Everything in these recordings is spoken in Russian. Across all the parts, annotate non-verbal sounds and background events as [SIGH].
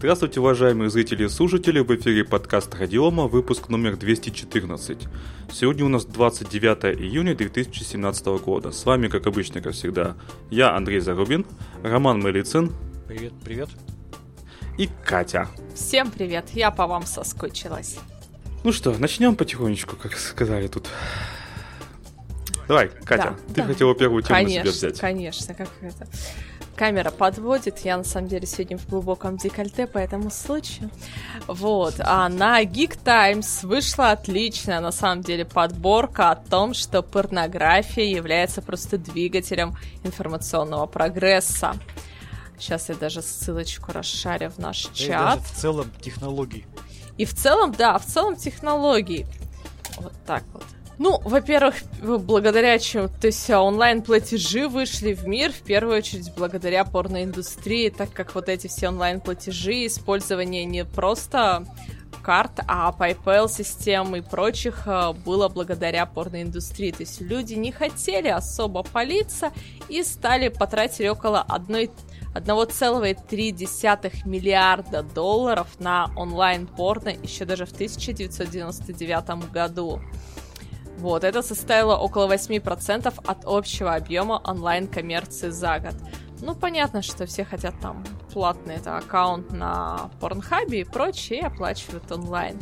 Здравствуйте, уважаемые зрители и слушатели, в эфире подкаст Радиома, выпуск номер 214. Сегодня у нас 29 июня 2017 года. С вами, как обычно, как всегда, я, Андрей Зарубин, Роман Малицын. Привет, привет. И Катя. Всем привет, я по вам соскучилась. Ну что, начнем потихонечку, как сказали тут. Давай, Катя, да, ты да. хотела первую тему конечно, себе взять. Конечно, как это камера подводит. Я, на самом деле, сегодня в глубоком декольте по этому случаю. Вот. А на Geek Times вышла отличная, на самом деле, подборка о том, что порнография является просто двигателем информационного прогресса. Сейчас я даже ссылочку расшарю в наш да чат. И даже в целом технологий. И в целом, да, в целом технологий. Вот так вот. Ну, во-первых, благодаря чему, то есть а, онлайн-платежи вышли в мир, в первую очередь благодаря порноиндустрии, так как вот эти все онлайн-платежи, использование не просто карт, а PayPal систем и прочих а, было благодаря порноиндустрии. То есть люди не хотели особо палиться и стали потратить около одной 1,3 миллиарда долларов на онлайн-порно еще даже в 1999 году. Вот, это составило около 8% от общего объема онлайн-коммерции за год. Ну, понятно, что все хотят там платный это аккаунт на Порнхабе и прочее, и оплачивают онлайн.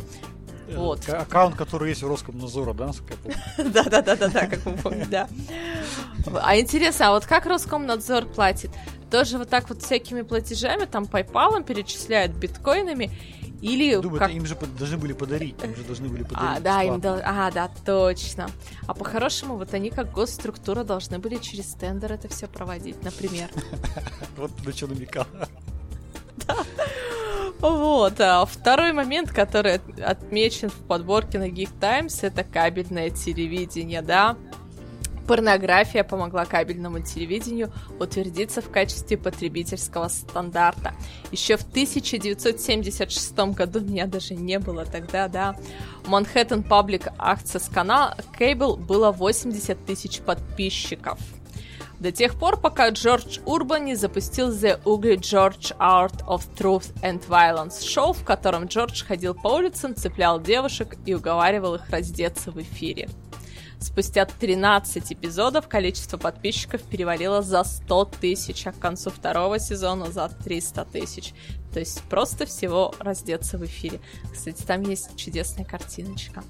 Э, вот. Аккаунт, который есть у Роскомнадзора, да, насколько я помню? [LAUGHS] Да-да-да-да, как вы помните, да. А интересно, а вот как Роскомнадзор платит? Тоже вот так вот всякими платежами, там, PayPal перечисляют биткоинами, или Думаю, как... им же должны были подарить, им же должны были подарить. А, да, им дол... а, да, точно. А по-хорошему, вот они как госструктура должны были через тендер это все проводить, например. [LAUGHS] Вот на что намекал. [LAUGHS] Да. Вот. А второй момент, который отмечен в подборке на Geek Times, это кабельное телевидение, да порнография помогла кабельному телевидению утвердиться в качестве потребительского стандарта. Еще в 1976 году меня даже не было тогда, да. Manhattan Public Access канал Cable было 80 тысяч подписчиков. До тех пор, пока Джордж Урбан не запустил The Ugly George Art of Truth and Violence шоу, в котором Джордж ходил по улицам, цеплял девушек и уговаривал их раздеться в эфире. Спустя 13 эпизодов количество подписчиков перевалило за 100 тысяч, а к концу второго сезона за 300 тысяч. То есть просто всего раздеться в эфире. Кстати, там есть чудесная картиночка.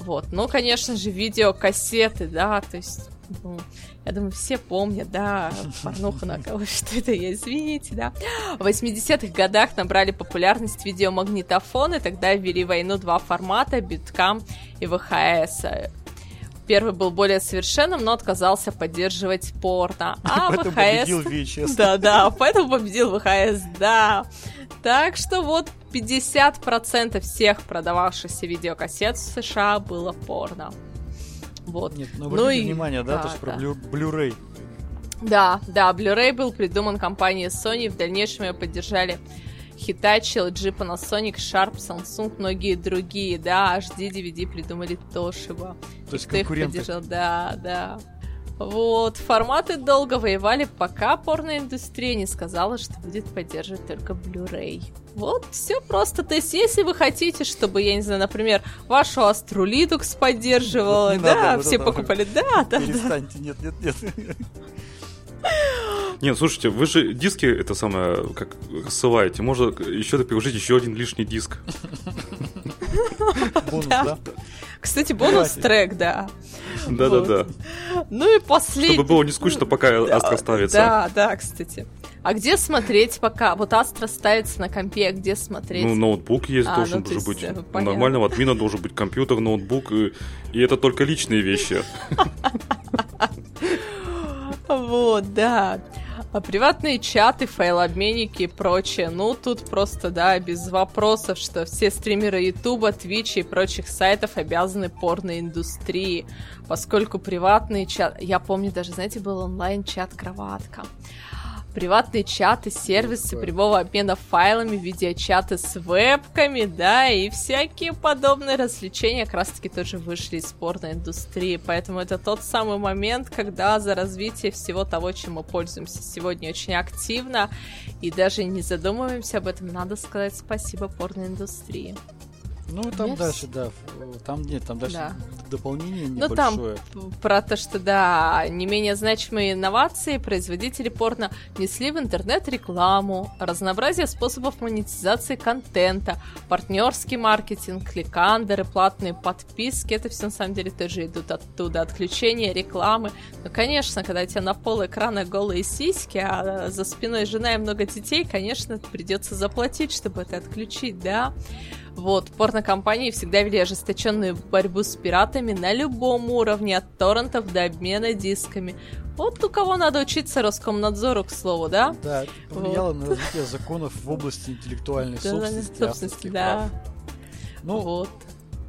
Вот. Ну, конечно же, видеокассеты, да, то есть ну, я думаю, все помнят, да, [LAUGHS] порнуха на кого, [LAUGHS] что это я, извините, да. В 80-х годах набрали популярность видеомагнитофоны, тогда ввели войну два формата, биткам и ВХС. Первый был более совершенным, но отказался поддерживать порно. [LAUGHS] А поэтому ВХС... победил VHS. [LAUGHS] Да, да, поэтому победил ВХС, да. Так что вот 50% всех продававшихся видеокассет в США было порно. Вот. Нет, но ну и... внимание, да, да то есть да. про Blu-ray. Да, да, Blu-ray был придуман компанией Sony, в дальнейшем ее поддержали Hitachi, LG, Panasonic, Sharp, Samsung, многие другие, да, HD, DVD придумали Toshiba. То есть Кто их поддержал, да, да. Вот, форматы долго воевали, пока порноиндустрия не сказала, что будет поддерживать только Blu-ray. Вот, все просто. То есть, если вы хотите, чтобы, я не знаю, например, вашу Linux поддерживала, вот да, надо, все покупали, да, да, Перестаньте, да. нет, нет, нет. [LAUGHS] Нет, слушайте, вы же диски это самое, как ссылаете. Можно еще приложить еще один лишний диск. [LAUGHS] Бонус, да? Кстати, бонус трек, да. Да-да-да. Ну и последний. Чтобы было не скучно, пока Астра ставится. Да, да, кстати. А где смотреть пока? Вот Астра ставится на компе, а где смотреть? Ну, ноутбук есть, а, должен ну, есть, быть. Понятно. У нормального админа должен быть компьютер, ноутбук, и, и это только личные вещи. [LAUGHS] Вот, да. А приватные чаты, файлообменники и прочее. Ну, тут просто, да, без вопросов, что все стримеры Ютуба, Твича и прочих сайтов обязаны порноиндустрии, поскольку приватные чаты... Я помню даже, знаете, был онлайн-чат «Кроватка». Приватные чаты, сервисы прямого обмена файлами, видеочаты с вебками, да, и всякие подобные развлечения как раз-таки тоже вышли из порноиндустрии. Поэтому это тот самый момент, когда за развитие всего того, чем мы пользуемся сегодня очень активно, и даже не задумываемся об этом, надо сказать спасибо порноиндустрии. Ну, там Мерс? дальше, да. Там нет, там дальше да. дополнение небольшое. Ну, там про то, что, да, не менее значимые инновации производители порно несли в интернет рекламу, разнообразие способов монетизации контента, партнерский маркетинг, кликандеры, платные подписки. Это все, на самом деле, тоже идут оттуда. Отключение рекламы. Ну, конечно, когда у тебя на пол экрана голые сиськи, а за спиной жена и много детей, конечно, придется заплатить, чтобы это отключить, да. Вот, порнокомпании всегда вели ожесточенную борьбу с пиратами на любом уровне, от торрентов до обмена дисками. Вот у кого надо учиться Роскомнадзору, к слову, да? Да, это повлияло вот. на развитие законов в области интеллектуальной собственности. собственности да. Ну, вот.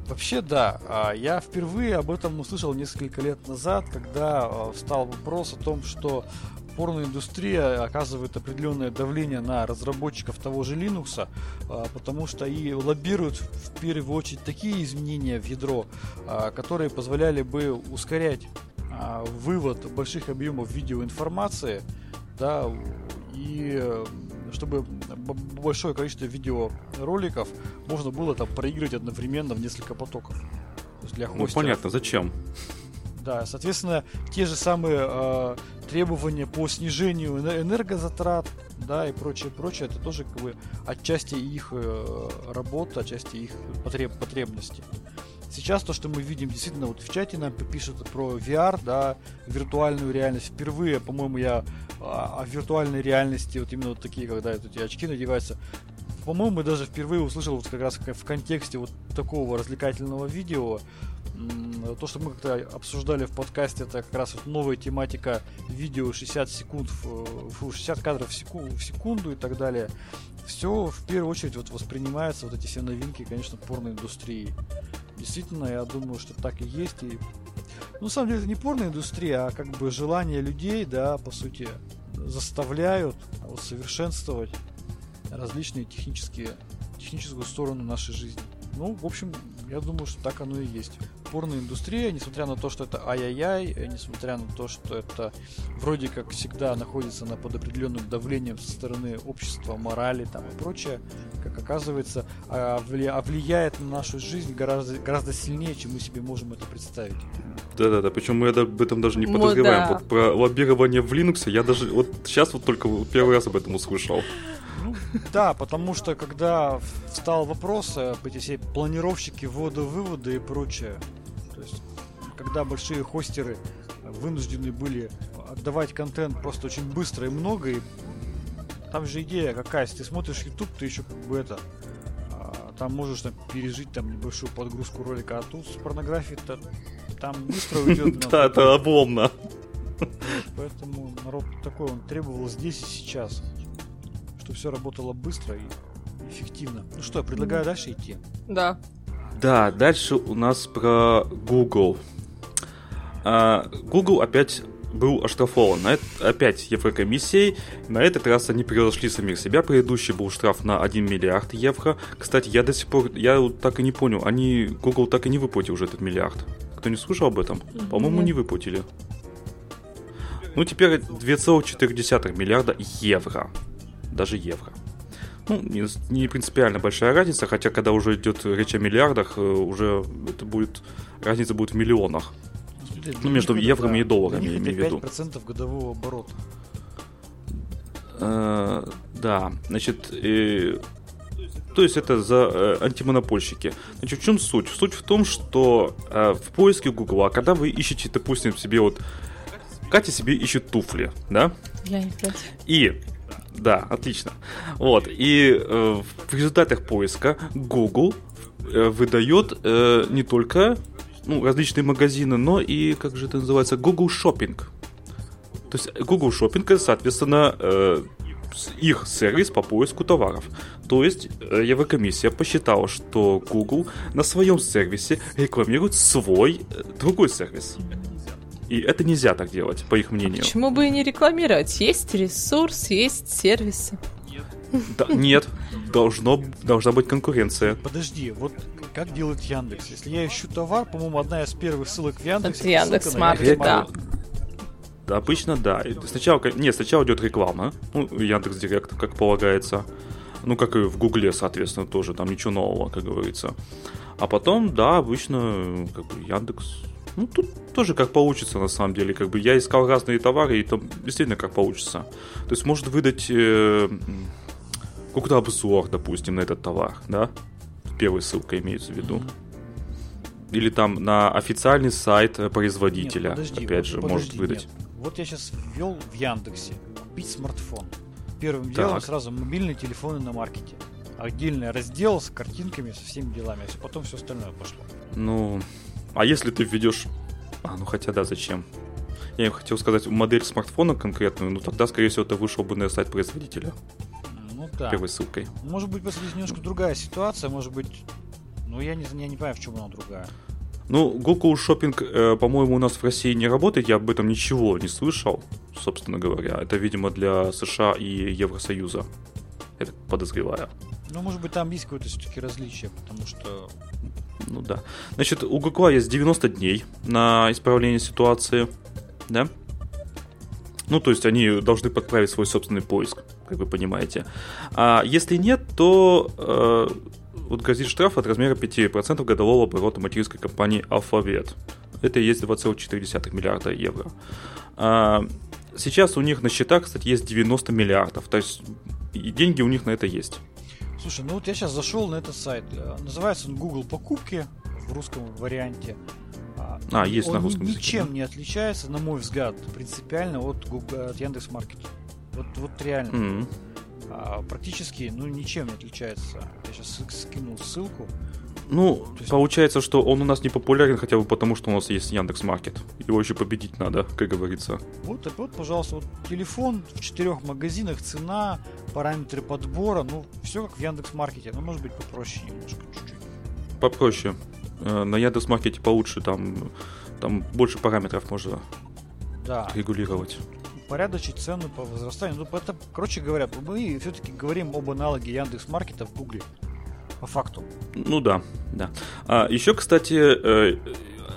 Вообще, да. А, я впервые об этом услышал несколько лет назад, когда а, встал вопрос о том, что порноиндустрия оказывает определенное давление на разработчиков того же Linux, а, потому что и лоббируют в первую очередь такие изменения в ядро, а, которые позволяли бы ускорять а, вывод больших объемов видеоинформации, да, и э, чтобы большое количество видеороликов можно было там проигрывать одновременно в несколько потоков. для Ну понятно, зачем? Да, соответственно, те же самые э, требования по снижению энергозатрат, да, и прочее, прочее, это тоже как бы отчасти их э, работа, отчасти их потреб, потребности. Сейчас то, что мы видим, действительно, вот в чате нам пишут про VR, да, виртуальную реальность. Впервые, по-моему, я о, о виртуальной реальности, вот именно вот такие, когда эти очки надеваются, по-моему, даже впервые услышал вот как раз в контексте вот такого развлекательного видео то, что мы как-то обсуждали в подкасте, это как раз вот новая тематика видео 60 секунд, 60 кадров в секунду, и так далее. Все в первую очередь вот воспринимается, вот эти все новинки, конечно, порноиндустрии. Действительно, я думаю, что так и есть. И... Ну, на самом деле, это не порноиндустрия, а как бы желание людей, да, по сути, заставляют усовершенствовать различные технические, техническую сторону нашей жизни. Ну, в общем, я думаю, что так оно и есть. Порноиндустрия, несмотря на то, что это ай-яй-яй, э, несмотря на то, что это вроде как всегда находится на под определенным давлением со стороны общества, морали там и прочее, как оказывается, а, а влияет на нашу жизнь гораздо, гораздо сильнее, чем мы себе можем это представить. Да-да-да, причем мы об этом даже не подозреваем. Ну, да. вот про лоббирование в Linux я даже вот сейчас вот только первый раз об этом услышал. Ну, да, потому что когда встал вопрос, э, эти все планировщики, вводы-выводы и прочее, то есть когда большие хостеры вынуждены были отдавать контент просто очень быстро и много, и там же идея какая, если ты смотришь YouTube, ты еще как бы это, а, там можешь там, пережить там небольшую подгрузку ролика, а тут с порнографией-то там быстро уйдет. [LAUGHS] Да, это обломно. Поэтому народ такой, он требовал здесь и сейчас чтобы все работало быстро и эффективно. Ну что, я предлагаю дальше идти. Да. Да, дальше у нас про Google. А, Google опять был оштрафован. На это, опять Еврокомиссией. На этот раз они превзошли самих себя. Предыдущий был штраф на 1 миллиард евро. Кстати, я до сих пор, я так и не понял, они, Google так и не выплатил уже этот миллиард. Кто не слышал об этом? По-моему, не выплатили. Ну, теперь 2,4 миллиарда евро даже евро. Ну, не, не принципиально большая разница, хотя когда уже идет речь о миллиардах, э, уже это будет разница будет в миллионах. Для ну, между евро да, и долларами, я имею в виду. 5% годового оборота. Э, да, значит, э, то есть это за э, антимонопольщики. Значит, в чем суть? Суть в том, что э, в поиске Google, а когда вы ищете, допустим, себе вот Катя себе ищет туфли, да? Я не против. И да, отлично. Вот, и э, в результатах поиска Google э, выдает э, не только ну, различные магазины, но и, как же это называется, Google Shopping. То есть Google Shopping, соответственно, э, их сервис по поиску товаров. То есть э, Еврокомиссия посчитала, что Google на своем сервисе рекламирует свой э, другой сервис. И это нельзя так делать, по их мнению. А почему бы и не рекламировать? Есть ресурс, есть сервисы. Да, нет, должно, должна быть конкуренция. Подожди, вот как делает Яндекс? Если я ищу товар, по-моему, одна из первых ссылок в Яндекс. Это Яндекс Маркет, да. Да, обычно да. Сначала, нет, сначала идет реклама, ну, Яндекс Директ, как полагается. Ну, как и в Гугле, соответственно, тоже, там ничего нового, как говорится. А потом, да, обычно, как бы, Яндекс ну, тут тоже как получится, на самом деле. Как бы я искал разные товары, и там действительно как получится. То есть может выдать э, какой-то обзор, допустим, на этот товар, да? Первая ссылка имеется в виду. Или там на официальный сайт производителя, Нет, подожди, опять же, подожди, может выдать. Нет. Вот я сейчас ввел в Яндексе купить смартфон. Первым Так. делом сразу мобильные телефоны на маркете. Отдельный раздел с картинками, со всеми делами. А потом все остальное пошло. Ну, а если ты введешь... А, ну хотя да, зачем? Я хотел сказать модель смартфона конкретную, но тогда, скорее всего, это вышел бы на сайт производителя Ну да. первой ссылкой. Может быть, просто здесь немножко другая ситуация, может быть... Ну, я не, я не понимаю, в чем она другая. Ну, Google Shopping, э, по-моему, у нас в России не работает, я об этом ничего не слышал, собственно говоря. Это, видимо, для США и Евросоюза. Я так подозреваю. Ну, может быть, там есть какое-то все-таки различие, потому что... Ну да. Значит, у Google есть 90 дней на исправление ситуации, да? Ну, то есть они должны подправить свой собственный поиск, как вы понимаете. А если нет, то э, вот грозит штраф от размера 5% годового оборота материнской компании Alphabet. Это и есть 2,4 миллиарда евро. А, сейчас у них на счетах, кстати, есть 90 миллиардов. То есть деньги у них на это есть. Слушай, ну вот я сейчас зашел на этот сайт. Э, Называется он Google покупки в русском варианте. А, есть он на русском языке, ничем да? не отличается, на мой взгляд, принципиально от, Google, от Яндекс Маркета. Вот, вот реально. М. А, практически, ну, ничем не отличается. Я сейчас скинул ссылку. Ну, есть- получается, что он у нас не популярен хотя бы потому, что у нас есть Яндекс Маркет. Его еще победить надо, как говорится. Вот, вот, пожалуйста, вот телефон в четырех магазинах, цена, параметры подбора, ну, все как в Яндекс Маркете, но может быть попроще немножко, чуть-чуть. Попроще. Э, На Яндекс Маркете получше, там, там больше параметров можно Да, регулировать. упорядочить цену по возрастанию. Ну, это, короче говоря, мы все-таки говорим об аналоге Яндекс Маркета в Гугле. По факту. Ну да, да. А, еще, кстати, э,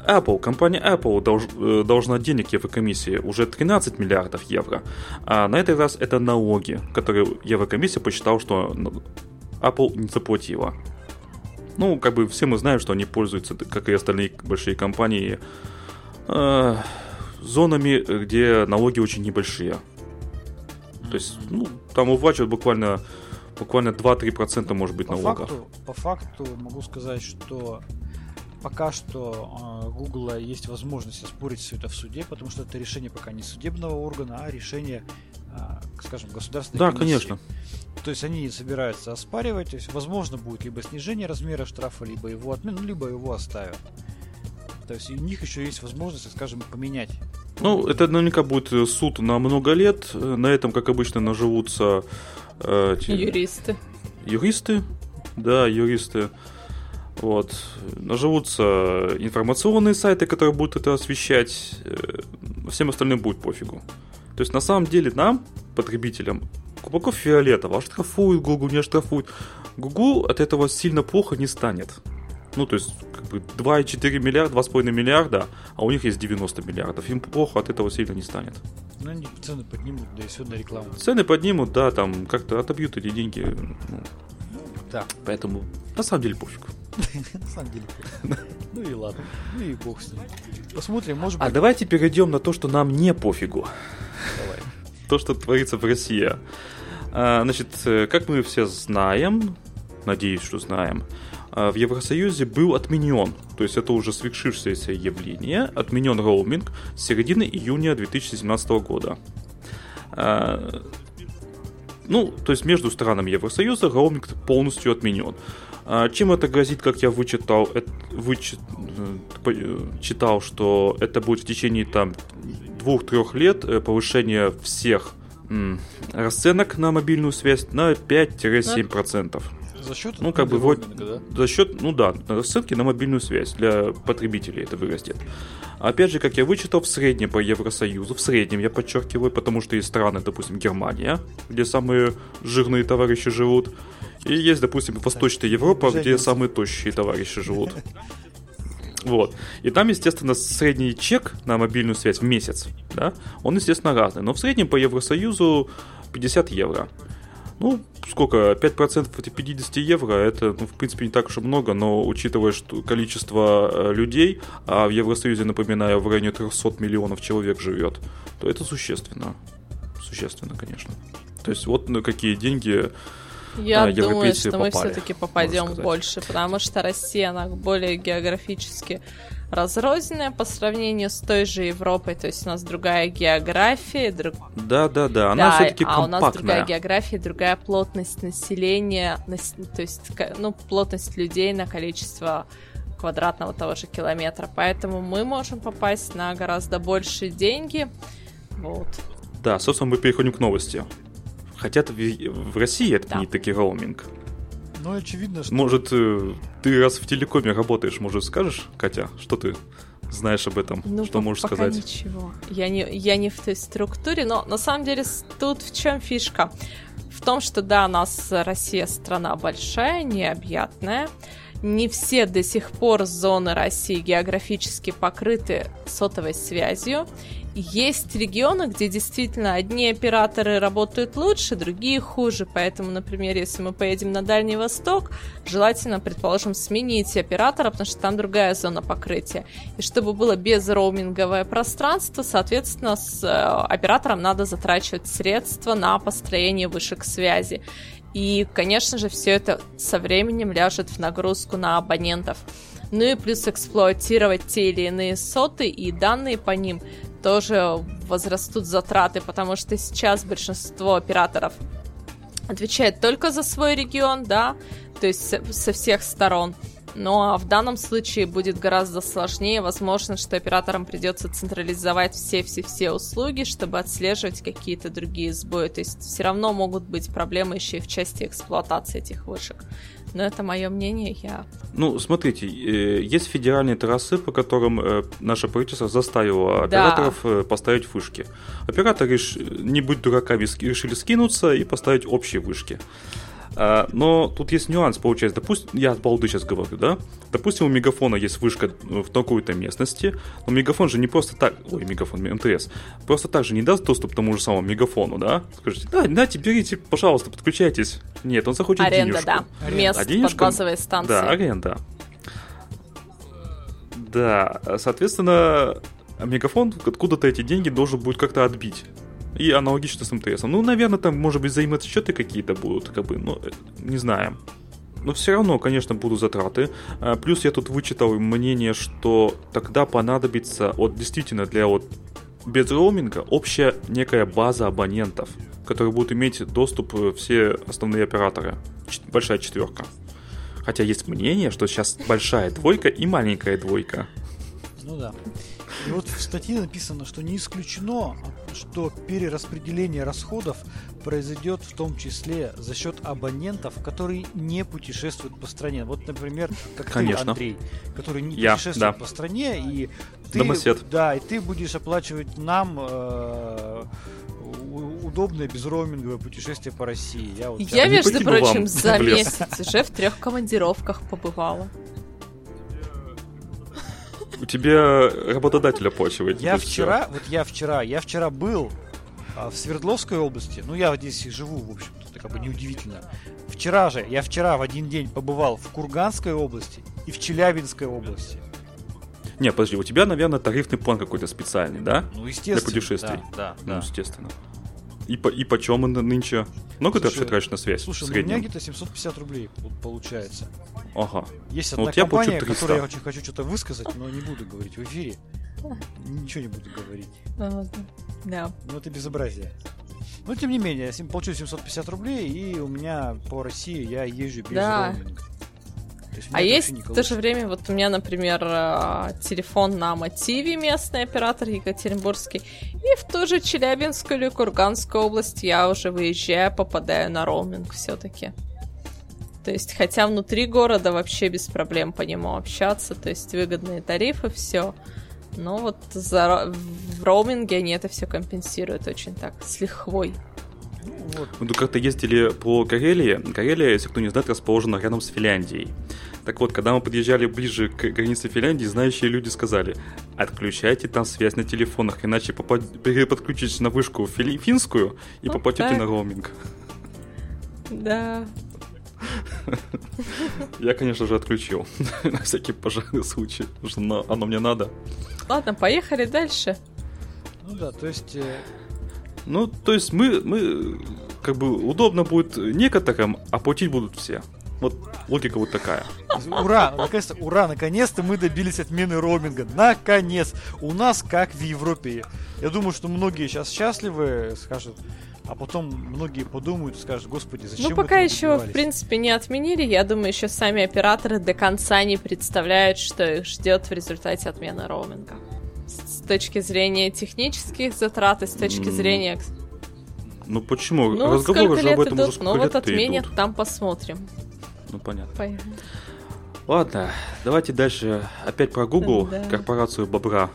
Apple, компания Apple долж- э, должна денег Еврокомиссии уже 13 миллиардов евро. А на этот раз это налоги, которые Еврокомиссия посчитала, что Apple не заплатила. Ну, как бы все мы знаем, что они пользуются, как и остальные большие компании, э, зонами, где налоги очень небольшие. То есть, ну, там уплачивают буквально, буквально 2-3% может быть По налогов. факту, по факту могу сказать, что пока что э, Google есть возможность оспорить все это в суде, потому что это решение пока не судебного органа, а решение, э, скажем, государственной Да, комиссии. конечно. То есть они собираются оспаривать, то есть возможно будет либо снижение размера штрафа, либо его отмену, ну, либо его оставят. То есть у них еще есть возможность, скажем, поменять. Ну, это наверняка будет э, суд на много лет. На этом, как обычно, наживутся э, те- Юристы. юристы. Да, юристы. Вот. Наживутся информационные сайты, которые будут это освещать. Э, Всем остальным будет пофигу. То есть, на самом деле, нам, потребителям, глубоко фиолетово. А штрафуют Google, не штрафуют. Google от этого сильно плохо не станет. Ну, то есть, как бы 2,4 миллиарда, 2,5 миллиарда, а у них есть 90 миллиардов. Им плохо от этого сильно не станет. Ну, они цены поднимут, да и все на рекламу. Цены поднимут, да, там как-то отобьют эти деньги. ну, Да, поэтому на самом деле пофиг. [LAUGHS] на самом деле. Ну и ладно. Ну и бог с ним. Посмотрим, может А быть. давайте перейдем на то, что нам не пофигу. Давай. То, что творится в России. А, Значит, э, как мы все знаем, надеюсь, что знаем, а, в Евросоюзе был отменен, то есть это уже свершившееся явление, отменен роуминг с середины июня 2017 года. А, Ну, то есть между странами Евросоюза роуминг полностью отменен. А, Чем это грозит, как я вычитал, эт- вычит- э, по- э, читал, что это будет в течение там двух-трех лет э, повышение всех расценок на мобильную связь на 5-7%. За счет ну, как бы вот, да? за счет, ну да, расценки на мобильную связь для потребителей это вырастет. Опять же, как я вычитал, в среднем по Евросоюзу, в среднем я подчеркиваю, потому что есть страны, допустим, Германия, где самые жирные товарищи живут, и есть, допустим, Восточная Европа, где самые тощие товарищи [LAUGHS] живут. Вот. И там, естественно, средний чек на мобильную связь в месяц, да, он, естественно, разный. Но в среднем по Евросоюзу 50 евро. Ну, сколько, 5% от 50 евро, это, ну, в принципе, не так уж и много, но учитывая что количество э, людей, а в Евросоюзе, напоминаю, в районе 300 миллионов человек живет, то это существенно. Существенно, конечно. То есть вот на какие деньги я а, думаю, что попали, мы все-таки попадем больше, потому что Россия, она более географически разрозненная по сравнению с той же Европой, то есть у нас другая география, друг... да, да, да, она да, все-таки а у нас другая география, другая плотность населения, то есть ну плотность людей на количество квадратного того же километра, поэтому мы можем попасть на гораздо большие деньги, вот. Да, собственно, мы переходим к новости. Хотя в России это да. не таки роуминг. Ну, очевидно, что... Может, э, ты раз в телекоме работаешь, может, скажешь, Катя, что ты знаешь об этом? Ну, что можешь пока сказать? ничего. Я не, я не в той структуре, но на самом деле тут в чем фишка? В том, что да, у нас Россия страна большая, необъятная. Не все до сих пор зоны России географически покрыты сотовой связью. Есть регионы, где действительно одни операторы работают лучше, другие хуже. Поэтому, например, если мы поедем на Дальний Восток, желательно, предположим, сменить оператора, потому что там другая зона покрытия. И чтобы было безроуминговое пространство, соответственно, с э, оператором надо затрачивать средства на построение вышек связи. И, конечно же, все это со временем ляжет в нагрузку на абонентов. Ну и плюс эксплуатировать те или иные соты и данные по ним тоже возрастут затраты, потому что сейчас большинство операторов отвечает только за свой регион, да, то есть со всех сторон. Но в данном случае будет гораздо сложнее. Возможно, что операторам придется централизовать все-все-все услуги, чтобы отслеживать какие-то другие сбои. То есть все равно могут быть проблемы еще и в части эксплуатации этих вышек. Но это мое мнение, я... Ну, смотрите, э, есть федеральные трассы, по которым э, наше правительство заставило операторов да. Э, поставить вышки. Операторы, не будь дураками, решили скинуться и поставить общие вышки. А, но тут есть нюанс, получается. Допустим, я от балды сейчас говорю, да? Допустим, у мегафона есть вышка в такой-то местности, но мегафон же не просто так... Ой, мегафон, МТС. Просто так же не даст доступ к тому же самому мегафону, да? Скажите, да, дайте, берите, пожалуйста, подключайтесь. Нет, он захочет аренда, денежку. да. Мест а денежка... под базовые станции. Да, аренда. Да, соответственно, мегафон откуда-то эти деньги должен будет как-то отбить. И аналогично с МТС. Ну, наверное, там, может быть, взаимосчеты какие-то будут, как бы, ну, не знаю. Но все равно, конечно, будут затраты. А, плюс я тут вычитал мнение, что тогда понадобится, вот действительно, для вот без роуминга общая некая база абонентов, которые будут иметь доступ э, все основные операторы. Большая четверка. Хотя есть мнение, что сейчас большая двойка и маленькая двойка. Ну да. И вот в статье написано, что не исключено, что перераспределение расходов произойдет в том числе за счет абонентов, которые не путешествуют по стране. Вот, например, как Конечно. ты, Андрей, который не Я, путешествует да. по стране, и ты, Домосед. да, и ты будешь оплачивать нам э, удобное безроуминговое путешествие по России. Я, вот, я между прочим, за месяц уже в трех командировках побывала у тебя работодатель оплачивает. Я вчера, все. вот я вчера, я вчера был а, в Свердловской области, ну я здесь и живу, в общем-то, это как бы неудивительно. Вчера же, я вчера в один день побывал в Курганской области и в Челябинской области. Не, подожди, у тебя, наверное, тарифный план какой-то специальный, да? Ну, естественно. Для путешествий. Да, да. Ну, естественно. И, по, и почем нынче? Много слушай, ты вообще тратишь на связь? Слушай, ну, у меня где-то 750 рублей получается. Ага. Есть ну, одна вот компания, которой я очень хочу что-то высказать, но не буду говорить в эфире. Ничего не буду говорить. Да. Ну это безобразие. Но тем не менее, я получу 750 рублей, и у меня по России я езжу без да. роуминга. Есть а есть в то же время, вот у меня, например, а, телефон на Мотиве, местный оператор Екатеринбургский, и в ту же Челябинскую или Курганскую область я уже выезжаю, попадаю на роуминг все-таки. То есть, хотя внутри города вообще без проблем по нему общаться, то есть выгодные тарифы, все. Но вот за, в роуминге они это все компенсируют очень так, с лихвой. Ну, вот. Мы тут как-то ездили по Карелии. Карелия, если кто не знает, расположена рядом с Финляндией. Так вот, когда мы подъезжали ближе к границе Финляндии, знающие люди сказали, отключайте там связь на телефонах, иначе переподключитесь на вышку фили- финскую и вот попадете так. на роуминг. Да. Я, конечно же, отключил. [LAUGHS] на всякий пожарный случай. Потому что оно мне надо. Ладно, поехали дальше. Ну да, то есть... Э, ну, то есть мы, мы как бы удобно будет некоторым, а платить будут все. Вот логика вот такая. Ура! Наконец-то, ура! Наконец-то мы добились отмены роуминга. Наконец! У нас как в Европе. Я думаю, что многие сейчас счастливы, скажут, а потом многие подумают и скажут, господи, зачем Ну, пока еще, в принципе, не отменили. Я думаю, еще сами операторы до конца не представляют, что их ждет в результате отмены роуминга. С точки зрения технических затрат и с точки зрения... Ну почему? Ну, Разговоры же об этом идут? уже Ну вот отменят, идут. там посмотрим. Ну понятно. Поехали. Ладно, давайте дальше опять про Google, да. корпорацию Бобра.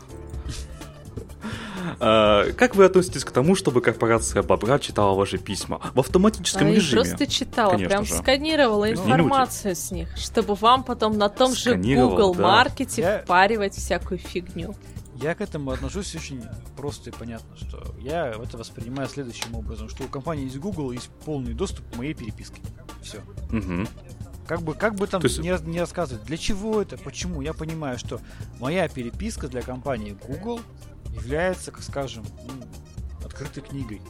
А, как вы относитесь к тому, чтобы корпорация Бобра читала ваши письма в автоматическом а режиме? Я просто читала, Конечно прям же. сканировала информацию с них, чтобы вам потом на том же Google да. маркете я... впаривать всякую фигню. Я к этому отношусь очень просто и понятно, что я это воспринимаю следующим образом, что у компании есть Google есть полный доступ к моей переписке. Все. Угу. Как бы, как бы там есть... не, не рассказывать, для чего это, почему, я понимаю, что моя переписка для компании Google является, как скажем, ну, открытой книгой.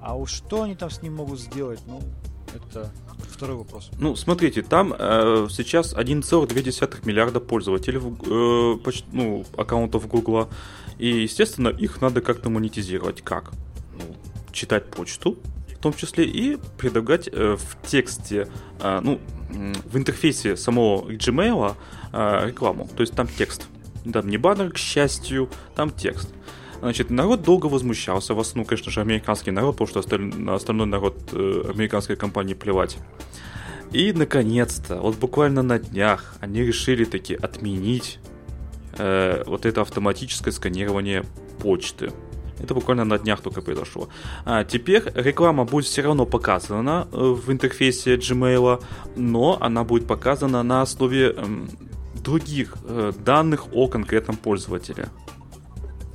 А уж что они там с ним могут сделать, ну, это второй вопрос. Ну, смотрите, там э, сейчас 1,2 миллиарда пользователей, э, поч- ну, аккаунтов Google, и, естественно, их надо как-то монетизировать. Как? Ну, читать почту, в том числе, и предлагать э, в тексте, э, ну, в интерфейсе самого Gmail э, рекламу. То есть там текст. Там не баннер, к счастью, там текст. Значит, народ долго возмущался, в основном, конечно же, американский народ, потому что осталь... остальной народ э, американской компании плевать. И, наконец-то, вот буквально на днях они решили таки отменить э, вот это автоматическое сканирование почты. Это буквально на днях только произошло. А теперь реклама будет все равно показана э, в интерфейсе Gmail, но она будет показана на основе э, других э, данных о конкретном пользователе.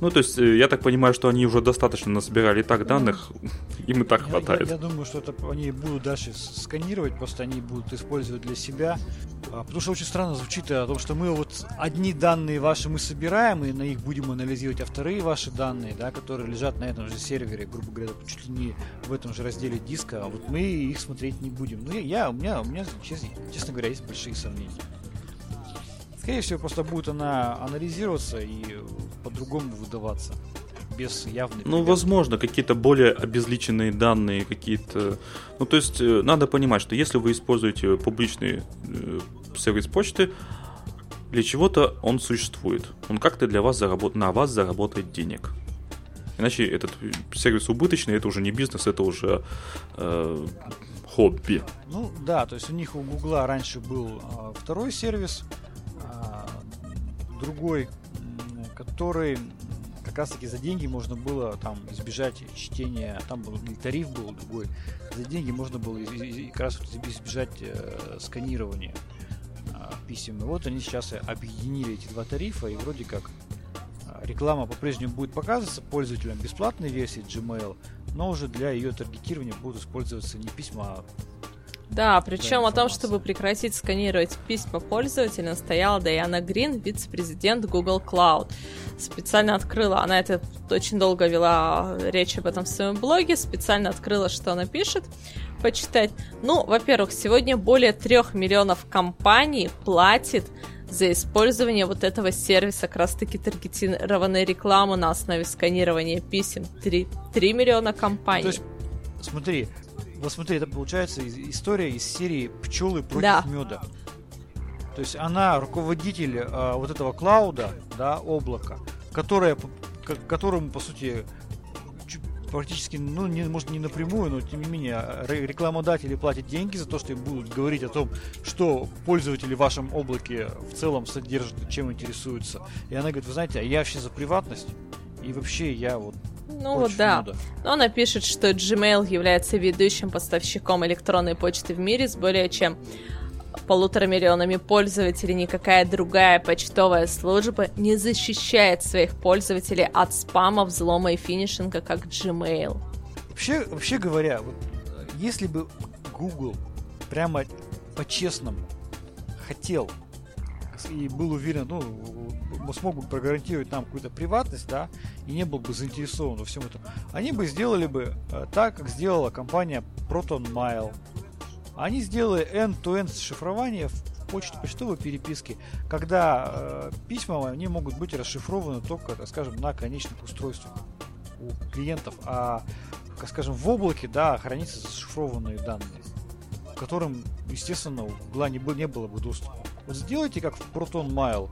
Ну, то есть, э, я так понимаю, что они уже достаточно насобирали так данных, ну, [LAUGHS] им и так хватает. Я, я, думаю, что это они будут дальше сканировать, просто они будут использовать для себя. А, потому что очень странно звучит о том, что мы вот одни данные ваши мы собираем, и на них будем анализировать, а вторые ваши данные, да, которые лежат на этом же сервере, грубо говоря, чуть ли не в этом же разделе диска, а вот мы их смотреть не будем. Ну, я, я у меня, у меня честно, честно говоря, есть большие сомнения. Скорее всего, просто будет она анализироваться и по-другому выдаваться. Без явной... Ну, возможно, какие-то более обезличенные данные, какие-то... Ну, то есть, э, надо понимать, что если вы используете публичный э, сервис почты, для чего-то он существует. Он как-то для вас заработ... на вас заработает денег. Иначе этот сервис убыточный, это уже не бизнес, это уже э, хобби. Ну да, то есть у них у Гугла раньше был э, второй сервис, другой, который как раз таки за деньги можно было там избежать чтения, там был тариф был другой, за деньги можно было как раз избежать э, сканирования э, писем. И вот они сейчас объединили эти два тарифа, и вроде как а, реклама по-прежнему будет показываться пользователям бесплатной версии Gmail, но уже для ее таргетирования будут использоваться не письма, а да, причем о том, чтобы прекратить сканировать письма пользователя, настояла Дайана Грин, вице-президент Google Cloud. Специально открыла, она это очень долго вела речь об этом в своем блоге, специально открыла, что она пишет, почитать. Ну, во-первых, сегодня более трех миллионов компаний платит за использование вот этого сервиса как раз-таки таргетированной рекламы на основе сканирования писем. 3, 3 миллиона компаний. То есть, смотри, вот смотри, это получается история из серии пчелы против да. меда. То есть она руководитель э, вот этого клауда, да, облака, которое, к которому, по сути, практически, ну, не, может, не напрямую, но тем не менее, рекламодатели платят деньги за то, что им будут говорить о том, что пользователи в вашем облаке в целом содержат, чем интересуются. И она говорит, вы знаете, а я вообще за приватность, и вообще я вот ну вот да. Но она пишет, что Gmail является ведущим поставщиком электронной почты в мире с более чем полутора миллионами пользователей никакая другая почтовая служба не защищает своих пользователей от спама, взлома и финишинга, как Gmail. Вообще, вообще говоря, вот, если бы Google прямо по-честному хотел и был уверен, ну, смог бы прогарантировать нам какую-то приватность, да, и не был бы заинтересован во всем этом, они бы сделали бы э, так, как сделала компания Proton Mail, они сделали end-to-end шифрование в почте, почтовой переписке, когда э, письма они могут быть расшифрованы только, так скажем, на конечных устройствах у клиентов, а, скажем, в облаке, да, хранятся зашифрованные данные, к которым, естественно, у Гугла не, не было бы доступа. Вот сделайте как в Proton Mail,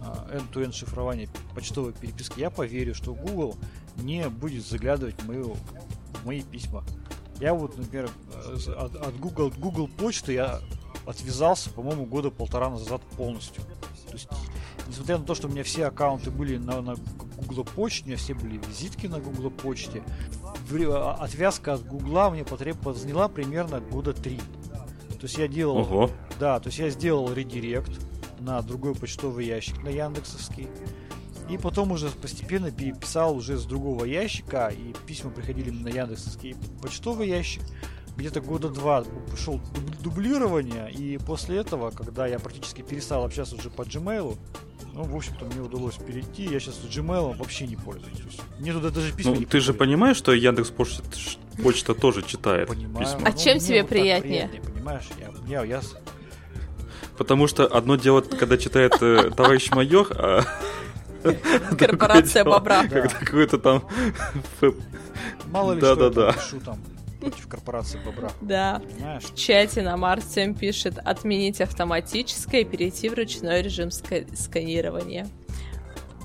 э, end-to-end шифрование почтовой переписки, я поверю, что Google не будет заглядывать в, мою, в мои письма. Я вот, например, от, от Google, Google почты я отвязался, по-моему, года полтора назад полностью. То есть, несмотря на то, что у меня все аккаунты были на, на Google почте, у меня все были визитки на Google почте, а, отвязка от Google мне потреб... заняла примерно года три. То есть я делал... Ого. Да, то есть я сделал редирект на другой почтовый ящик, на Яндексовский. И потом уже постепенно переписал уже с другого ящика, и письма приходили на Яндексовский почтовый ящик. Где-то года два пошел дублирование, и после этого, когда я практически перестал общаться уже по Gmail, ну, в общем-то, мне удалось перейти. Я сейчас Gmail вообще не пользуюсь. Мне туда даже письма ну, не Ты же понимаешь, что Яндекс почта, почта тоже читает Понимаю. письма? А ну, чем тебе вот приятнее? приятнее? Понимаешь, я, я, я... Потому что одно дело, когда читает э, товарищ майор, а [LAUGHS] Корпорация бобра. Когда какой-то там... Мало ли что я пишу там против корпорации бобра. Да. Понимаешь? В чате нам Артем пишет отменить автоматическое и перейти в ручной режим ска- сканирования.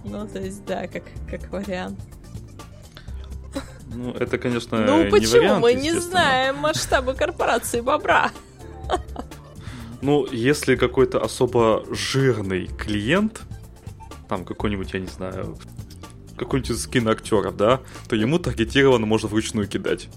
Ну, то есть, да, как, как вариант. Ну, это, конечно, Ну, не почему? Вариант, Мы не знаем масштабы корпорации бобра. Ну, если какой-то особо жирный клиент, там какой-нибудь, я не знаю, какой-нибудь скин актеров, да, то ему таргетированно можно вручную кидать.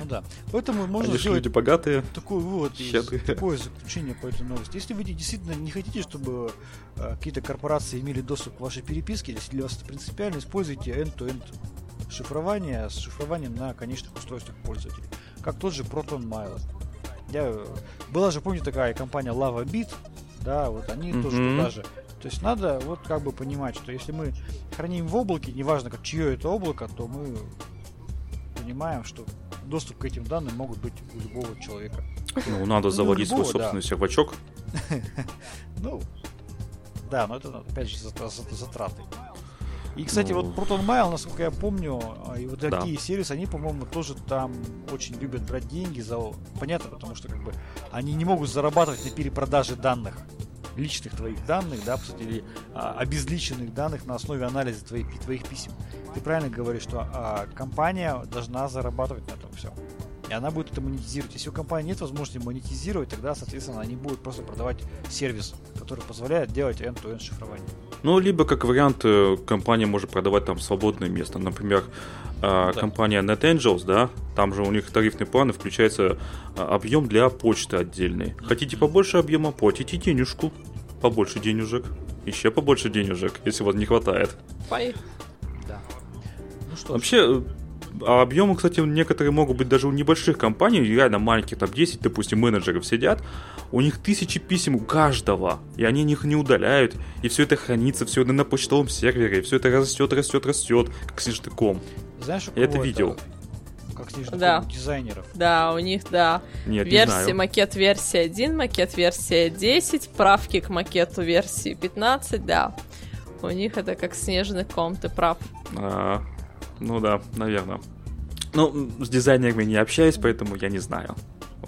Ну да. [LAUGHS] Поэтому можно Они сделать люди богатые, такой вывод, [LAUGHS] такое заключение по этой новости. Если вы действительно не хотите, чтобы э, какие-то корпорации имели доступ к вашей переписке, если для вас это принципиально, используйте end-to-end шифрование с шифрованием на конечных устройствах пользователей. Как тот же Proton Mail. Я, была же, помню, такая компания LavaBit, да, вот они mm-hmm. тоже туда же то есть надо вот как бы понимать, что если мы храним в облаке, неважно как чье это облако, то мы понимаем, что доступ к этим данным могут быть у любого человека. Ну, надо ну, заводить любого, свой собственный да. сервачок. [LAUGHS] Ну, да, но это, опять же, затраты. И, кстати, ну... вот Proton Mail, насколько я помню, а, и вот такие да. сервисы, они, по-моему, тоже там очень любят брать деньги за... Понятно, потому что как бы они не могут зарабатывать на перепродаже данных личных твоих данных, да, или а, обезличенных данных на основе анализа твоих, твоих писем. Ты правильно говоришь, что а, компания должна зарабатывать на этом все. И она будет это монетизировать. Если у компании нет возможности монетизировать, тогда, соответственно, они будут просто продавать сервис, который позволяет делать end-to-end шифрование. Ну, либо как вариант, э, компания может продавать там свободное место. Например, да. компания NetAngels, да, там же у них тарифные планы, включается а, объем для почты отдельный. Хотите побольше объема, платите денежку, побольше денежек, еще побольше денежек, если вас не хватает. Пой. Да. Ну что Вообще, а объемы, кстати, некоторые могут быть даже у небольших компаний, реально маленьких, там 10, допустим, менеджеров сидят, у них тысячи писем у каждого, и они их не удаляют, и все это хранится, все это на почтовом сервере, и все это растет, растет, растет, как снежный Знаешь, Я это видел. Как снежный да. ком дизайнеров. Да, у них, да. Нет, версия, макет версия 1, макет версия 10, правки к макету версии 15, да. У них это как снежный ком, ты прав. А, ну да, наверное. Ну, с дизайнерами не общаюсь, поэтому я не знаю.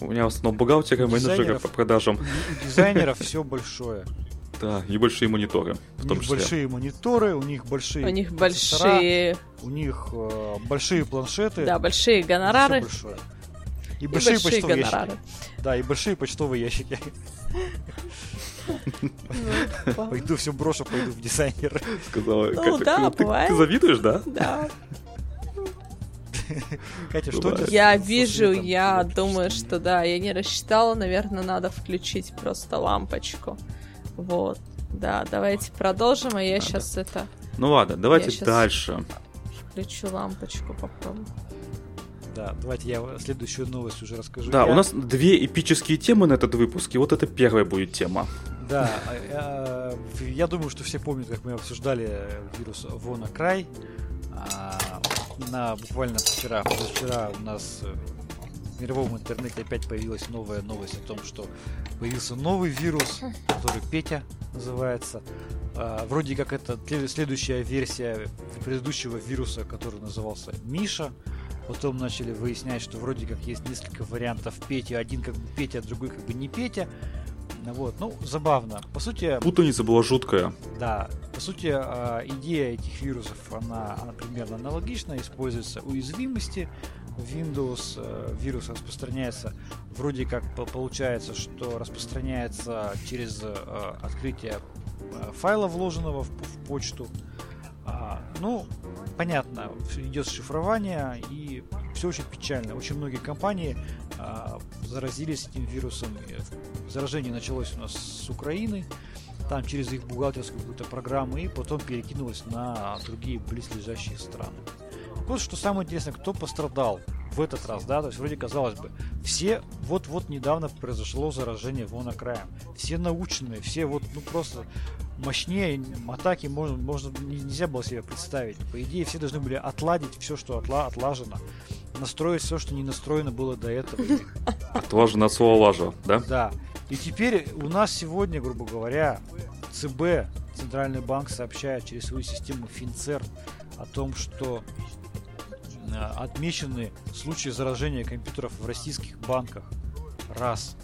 У меня в основном бухгалтеры, менеджеры по продажам. У дизайнеров все большое. Да, и большие мониторы. В у них числе. большие мониторы, у них большие. У них большие. У них э, большие планшеты. Да, большие гонорары. И, и большие, большие почтовые гонорары. ящики. Да, и большие почтовые ящики. Ну, [LAUGHS] пойду все брошу, пойду в дизайнер. Сказала, ну, да, ты, ты завидуешь, да? Да. [LAUGHS] Катя, что Я вижу, я думаю, что да, я не рассчитала, наверное, надо включить просто лампочку. Вот. Да, давайте продолжим, а я сейчас это... Ну ладно, давайте дальше. Включу лампочку, попробую. Да, давайте я следующую новость уже расскажу. Да, я... у нас две эпические темы на этот выпуск, и вот это первая будет тема. Да, я, я думаю, что все помнят, как мы обсуждали вирус Вона Край. А, на буквально вчера, позавчера у нас в мировом интернете опять появилась новая новость о том, что появился новый вирус, который Петя называется. А, вроде как это следующая версия предыдущего вируса, который назывался Миша. Потом начали выяснять, что вроде как есть несколько вариантов Пети. Один как бы Петя, другой как бы не Петя. Вот, ну, забавно. По сути... Путаница была жуткая. Да. По сути, а, идея этих вирусов, она, она примерно аналогична. Используются уязвимости. Windows э, вирус распространяется, вроде как получается, что распространяется через э, открытие э, файла, вложенного в, почту. А, ну, понятно, идет шифрование и все очень печально. Очень многие компании а, заразились этим вирусом. Заражение началось у нас с Украины, там через их бухгалтерскую какую-то программу, и потом перекинулось на другие близлежащие страны. Вот что самое интересное, кто пострадал в этот раз, да, то есть вроде казалось бы, все вот-вот недавно произошло заражение вон краем, все наученные, все вот, ну просто мощнее атаки можно, можно нельзя было себе представить. По идее, все должны были отладить все, что отла, отлажено, настроить все, что не настроено было до этого. Отлажено от слова лажа, да? Да. И теперь у нас сегодня, грубо говоря, ЦБ, Центральный банк, сообщает через свою систему Финцер о том, что отмечены случаи заражения компьютеров в российских банках. Раз.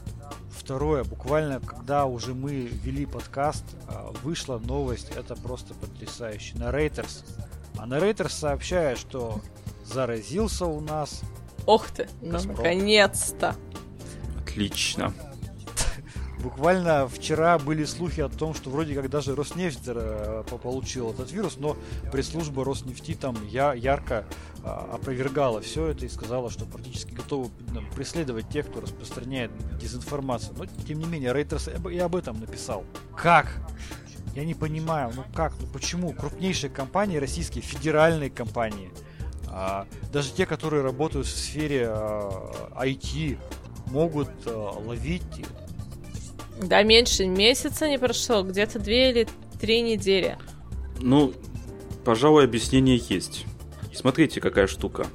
Второе, буквально когда уже мы вели подкаст, а, вышла новость, это просто потрясающе. На Reuters. А на Reuters сообщает, что заразился у нас... Ох ты, ну, наконец-то! Отлично. Буквально вчера были слухи о том, что вроде как даже Роснефть э, получил этот вирус, но пресс-служба Роснефти там я, ярко а, опровергала все это и сказала, что практически готова ну, преследовать тех, кто распространяет дезинформацию. Но тем не менее, Рейтерс и об этом написал. Как? Я не понимаю, ну как, ну почему крупнейшие компании, российские федеральные компании, а, даже те, которые работают в сфере IT, могут а, ловить да, меньше месяца не прошло, где-то две или три недели. Ну, пожалуй, объяснение есть. Смотрите, какая штука.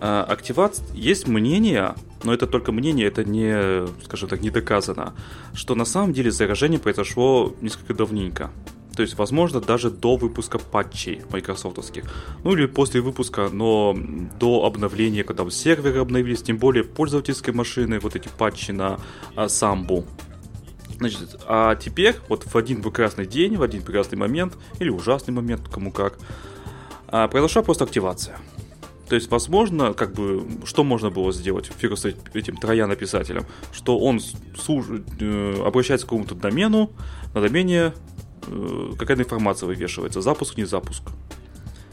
А, активация... Есть мнение, но это только мнение, это не, скажем так, не доказано, что на самом деле заражение произошло несколько давненько. То есть, возможно, даже до выпуска патчей майкрософтовских. Ну или после выпуска, но до обновления, когда серверы обновились, тем более пользовательской машины, вот эти патчи на а, самбу. Значит, а теперь, вот в один прекрасный день, в один прекрасный момент, или ужасный момент, кому как, а, произошла просто активация. То есть, возможно, как бы, что можно было сделать фигу с этим трояно-писателем? Что он служ... э, обращается к какому-то домену, на домене э, какая-то информация вывешивается, запуск, не запуск.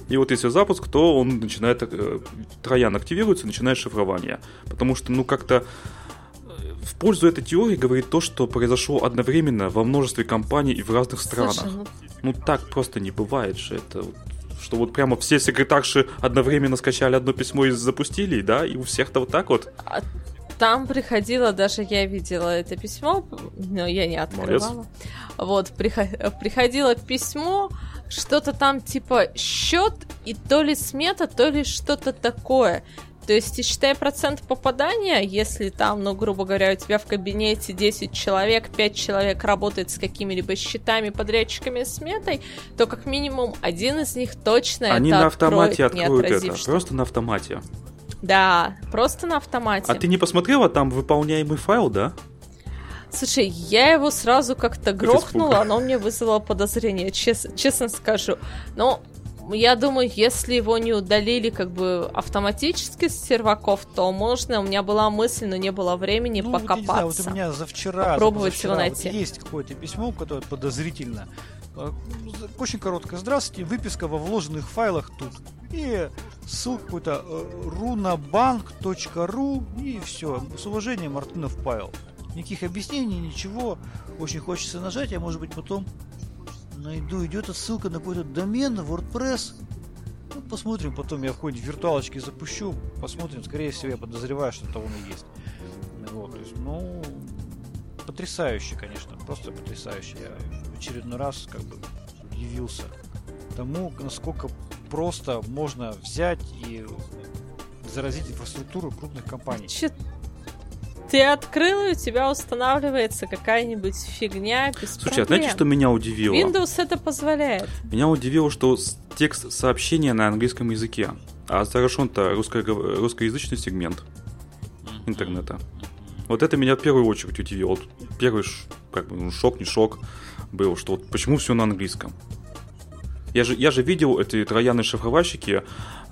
И вот если запуск, то он начинает, э, троян активируется, начинает шифрование. Потому что, ну, как-то пользу этой теории говорит то, что произошло одновременно во множестве компаний и в разных странах. Слушай, ну... ну так просто не бывает же это. Что вот прямо все секретарши одновременно скачали одно письмо и запустили, да, и у всех-то вот так вот. А там приходило, даже я видела это письмо, но я не открывала. Молодец. Вот, приходило письмо, что-то там типа счет и то ли смета, то ли что-то такое. То есть, и считай процент попадания, если там, ну, грубо говоря, у тебя в кабинете 10 человек, 5 человек работает с какими-либо счетами, подрядчиками, сметой, то как минимум один из них точно Они это на автомате откроют, откроют это, что... просто на автомате. Да, просто на автомате. А ты не посмотрела, там выполняемый файл, да? Слушай, я его сразу как-то грохнула, оно мне вызвало подозрение, чес- честно скажу. Но я думаю, если его не удалили как бы автоматически с серваков, то можно. У меня была мысль, но не было времени ну, покопаться. Вот, знаю, вот у меня за вчера, попробовать за его найти. Вот есть какое-то письмо, которое подозрительно. Э, очень короткое. Здравствуйте, выписка во вложенных файлах тут. И ссылка какой-то э, runabank.ru и все. С уважением, Мартынов Павел. Никаких объяснений, ничего. Очень хочется нажать, а может быть потом найду. Идет ссылка на какой-то домен, WordPress. Ну, посмотрим, потом я в какой-нибудь виртуалочке запущу. Посмотрим, скорее всего, я подозреваю, что там он и есть. Вот, то есть, ну, потрясающе, конечно, просто потрясающе. Я в очередной раз как бы удивился тому, насколько просто можно взять и заразить инфраструктуру крупных компаний. Че ты открыл, и у тебя устанавливается какая-нибудь фигня без Слушай, проблем. а знаете, что меня удивило? Windows это позволяет. Меня удивило, что текст сообщения на английском языке, а заражен-то русско- русскоязычный сегмент интернета. Вот это меня в первую очередь удивило. Вот первый как бы, ну, шок, не шок был, что вот почему все на английском. Я же, я же видел эти троянные шифровальщики,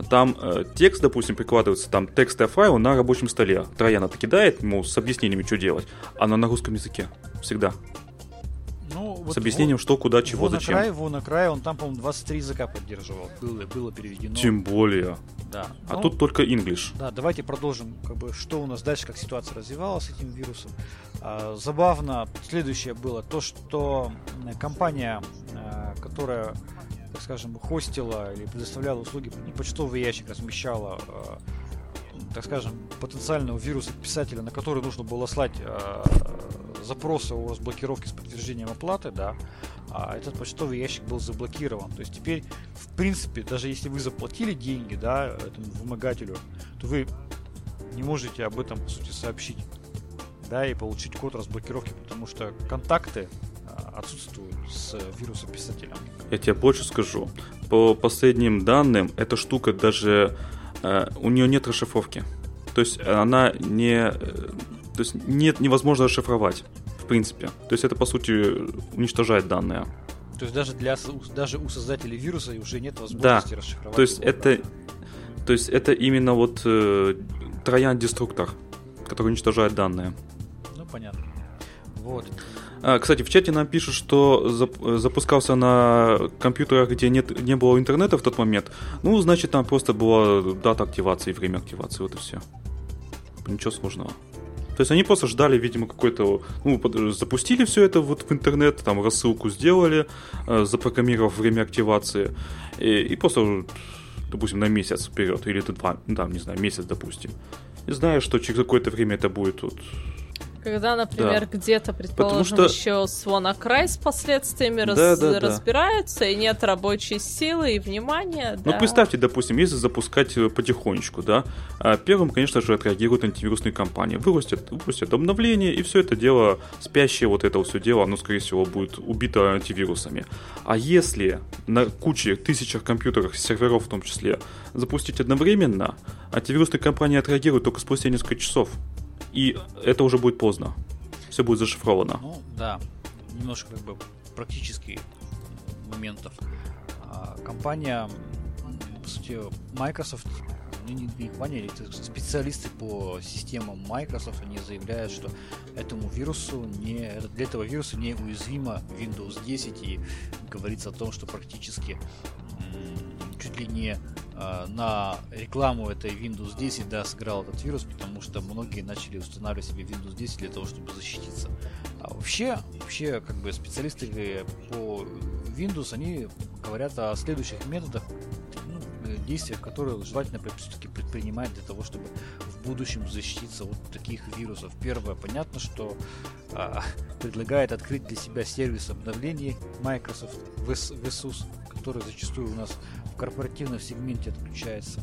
там э, текст, допустим, прикладывается, там текстовый файл на рабочем столе. Троян это кидает, ему с объяснениями, что делать, а она на русском языке. Всегда. Ну, вот с объяснением, вот, что, куда, чего, зачем. Край, на край, он там, по-моему, 23 языка поддерживал. Было, было переведено. Тем более. Да. А ну, тут только English. Да, давайте продолжим, как бы, что у нас дальше, как ситуация развивалась с этим вирусом. А, забавно, следующее было то, что компания, а, которая так скажем, хостила или предоставляла услуги, почтовый ящик размещала, э, так скажем, потенциального вируса писателя, на который нужно было слать э, запросы о разблокировке с подтверждением оплаты, да, а этот почтовый ящик был заблокирован. То есть теперь, в принципе, даже если вы заплатили деньги, да, этому вымогателю, то вы не можете об этом, по сути, сообщить, да, и получить код разблокировки, потому что контакты отсутствуют с вирусописателем. Я тебе больше скажу. По последним данным, эта штука даже... Э, у нее нет расшифровки. То есть она не... Э, то есть нет, невозможно расшифровать, в принципе. То есть это, по сути, уничтожает данные. То есть даже для даже у создателей вируса уже нет возможности да. расшифровать. То есть это, то есть это именно вот э, троян-деструктор, который уничтожает данные. Ну понятно. Вот. А, кстати, в чате нам пишут, что запускался на компьютерах, где нет, не было интернета в тот момент. Ну, значит, там просто была дата активации время активации, вот и все. Ничего сложного. То есть они просто ждали, видимо, какой-то... Ну, запустили все это вот в интернет, там рассылку сделали, э, запрограммировав время активации, и, и просто, допустим, на месяц вперед, или два, ну, там, не знаю, месяц, допустим. И зная, что через какое-то время это будет вот когда, например, да. где-то, предположим, что... еще Свонакрай с последствиями да, раз... да, да. разбираются, и нет рабочей силы и внимания. Ну, да. представьте, допустим, если запускать э, потихонечку, да, а первым, конечно же, отреагируют антивирусные компании. Выпустят, выпустят обновление, и все это дело, спящее вот это все дело, оно, скорее всего, будет убито антивирусами. А если на куче, тысячах компьютеров, серверов в том числе, запустить одновременно, антивирусные компании отреагируют только спустя несколько часов и это уже будет поздно. Все будет зашифровано. Ну, да. Немножко как бы практических моментов. А, компания, по сути, Microsoft, ну, не, не компания, это специалисты по системам Microsoft, они заявляют, что этому вирусу не, для этого вируса не уязвимо Windows 10 и говорится о том, что практически чуть ли не э, на рекламу этой Windows 10 да, сыграл этот вирус, потому что многие начали устанавливать себе Windows 10 для того, чтобы защититься. А вообще, вообще, как бы специалисты по Windows, они говорят о следующих методах, ну, действиях, которые желательно все-таки предпринимать для того, чтобы в будущем защититься от таких вирусов. Первое, понятно, что а, [LAUGHS] предлагает открыть для себя сервис обновлений Microsoft VSUS, который зачастую у нас корпоративном сегменте отключается.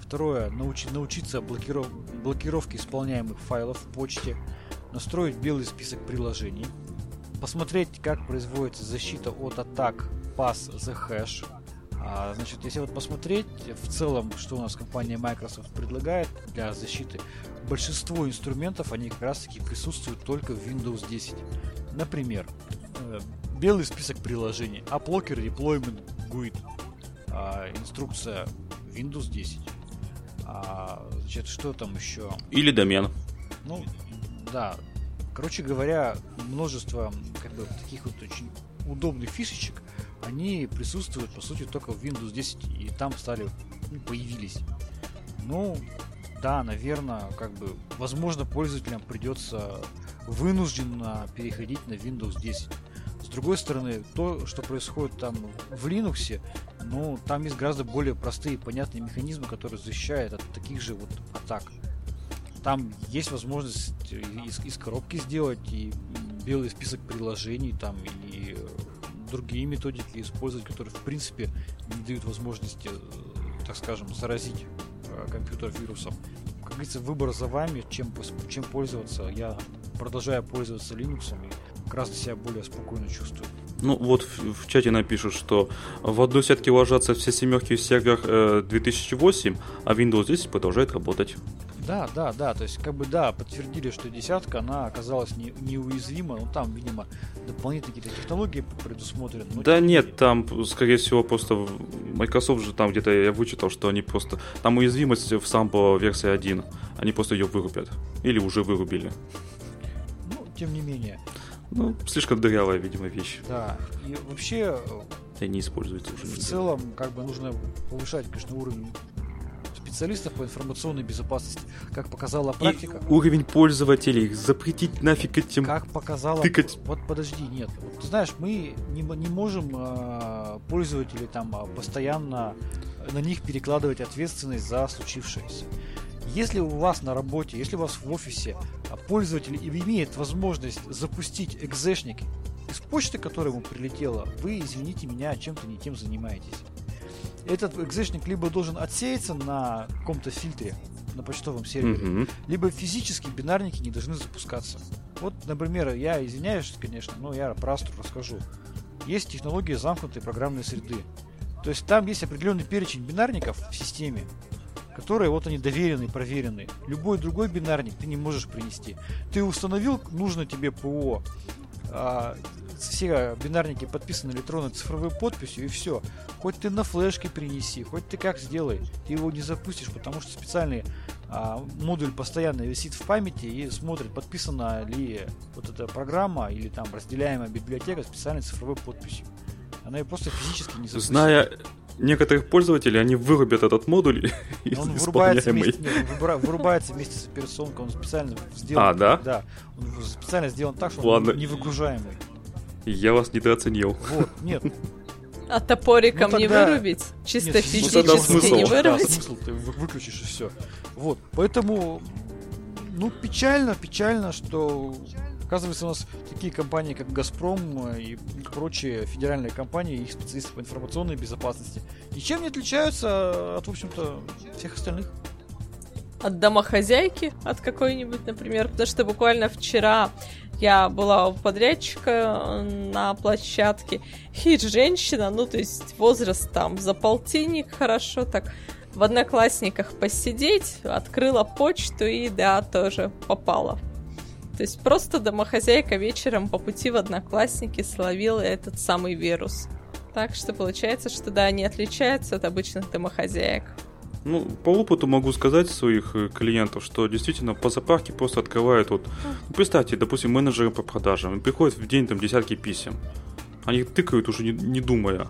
Второе, научи, научиться блокиров, блокировке исполняемых файлов в почте, настроить белый список приложений, посмотреть, как производится защита от атак Pass the Hash, А, значит, если вот посмотреть в целом, что у нас компания Microsoft предлагает для защиты, большинство инструментов, они как раз таки присутствуют только в Windows 10. Например, э, белый список приложений, AppLocker Deployment GUID, а, инструкция Windows 10. А, значит, что там еще? Или домен. Ну, да. Короче говоря, множество как бы таких вот очень удобных фишечек, они присутствуют, по сути, только в Windows 10, и там стали, ну, появились. Ну, да, наверное, как бы, возможно, пользователям придется вынужденно переходить на Windows 10. Другой стороны, то, что происходит там в Linux, ну, там есть гораздо более простые и понятные механизмы, которые защищают от таких же вот атак. Там есть возможность из, из коробки сделать и белый список приложений, там и другие методики использовать, которые в принципе не дают возможности, так скажем, заразить э, компьютер вирусом. Как говорится, выбор за вами, чем, чем пользоваться. Я продолжаю пользоваться Linux и как раз себя более спокойно чувствую. Ну вот в, в чате напишут, что в одной сетке ложатся все семерки в серверах э, 2008, а Windows 10 продолжает работать. Да, да, да, то есть как бы да, подтвердили, что десятка, она оказалась не, неуязвима, ну там, видимо, дополнительные какие-то технологии предусмотрены. Но да нет, там, скорее всего, просто Microsoft же там где-то я вычитал, что они просто... Там уязвимость в самбо версии 1, они просто ее вырубят. Или уже вырубили. Ну, тем не менее. Ну, слишком дырявая, видимо, вещь. Да, и вообще... И не используется уже. В целом, как бы нужно повышать, конечно, уровень специалистов по информационной безопасности, как показала практика. И уровень пользователей запретить нафиг этим. Как показала. Тыкать. Вот подожди, нет. Вот, ты знаешь, мы не, не можем э, пользователей там а, постоянно на них перекладывать ответственность за случившееся. Если у вас на работе, если у вас в офисе а, пользователь имеет возможность запустить экзешник из почты, которая ему прилетела, вы, извините меня, чем-то не тем занимаетесь этот экзешник либо должен отсеяться на каком-то фильтре, на почтовом сервере, mm-hmm. либо физически бинарники не должны запускаться. Вот, например, я извиняюсь, конечно, но я про Astra расскажу. Есть технология замкнутой программной среды. То есть там есть определенный перечень бинарников в системе, которые вот они доверенные, проверенные. Любой другой бинарник ты не можешь принести. Ты установил нужно тебе ПО, а, все бинарники подписаны электронной цифровой подписью, и все. Хоть ты на флешке принеси, хоть ты как сделай, ты его не запустишь, потому что специальный а, модуль постоянно висит в памяти и смотрит, подписана ли вот эта программа или там разделяемая библиотека специальной цифровой подписью. Она ее просто физически не запустит. Зная некоторых пользователей, они вырубят этот модуль [LAUGHS] из он вырубается вместе, нет, вырубается вместе с операционкой, он специально сделан. А, да? Да. Он специально сделан так, что Ладно. он не выгружаемый. Я вас недооценил. Вот, нет. А топориком ну, тогда... не вырубить? Чисто нет, физически ну, смысл. не вырубить? Да, смысл ты выключишь и все. Вот, поэтому, ну, печально, печально, что Оказывается, у нас такие компании, как «Газпром» и прочие федеральные компании, их специалисты по информационной безопасности, ничем не отличаются от, в общем-то, всех остальных. От домохозяйки, от какой-нибудь, например. Потому что буквально вчера я была у подрядчика на площадке, и женщина, ну, то есть возраст там за полтинник, хорошо так, в одноклассниках посидеть, открыла почту и, да, тоже попала. То есть просто домохозяйка вечером по пути в одноклассники словила этот самый вирус. Так что получается, что да, они отличаются от обычных домохозяек. Ну, по опыту могу сказать своих э, клиентов, что действительно по заправке просто открывают вот... Ну, представьте, допустим, менеджеры по продажам, приходят в день там десятки писем. Они тыкают уже не, не думая.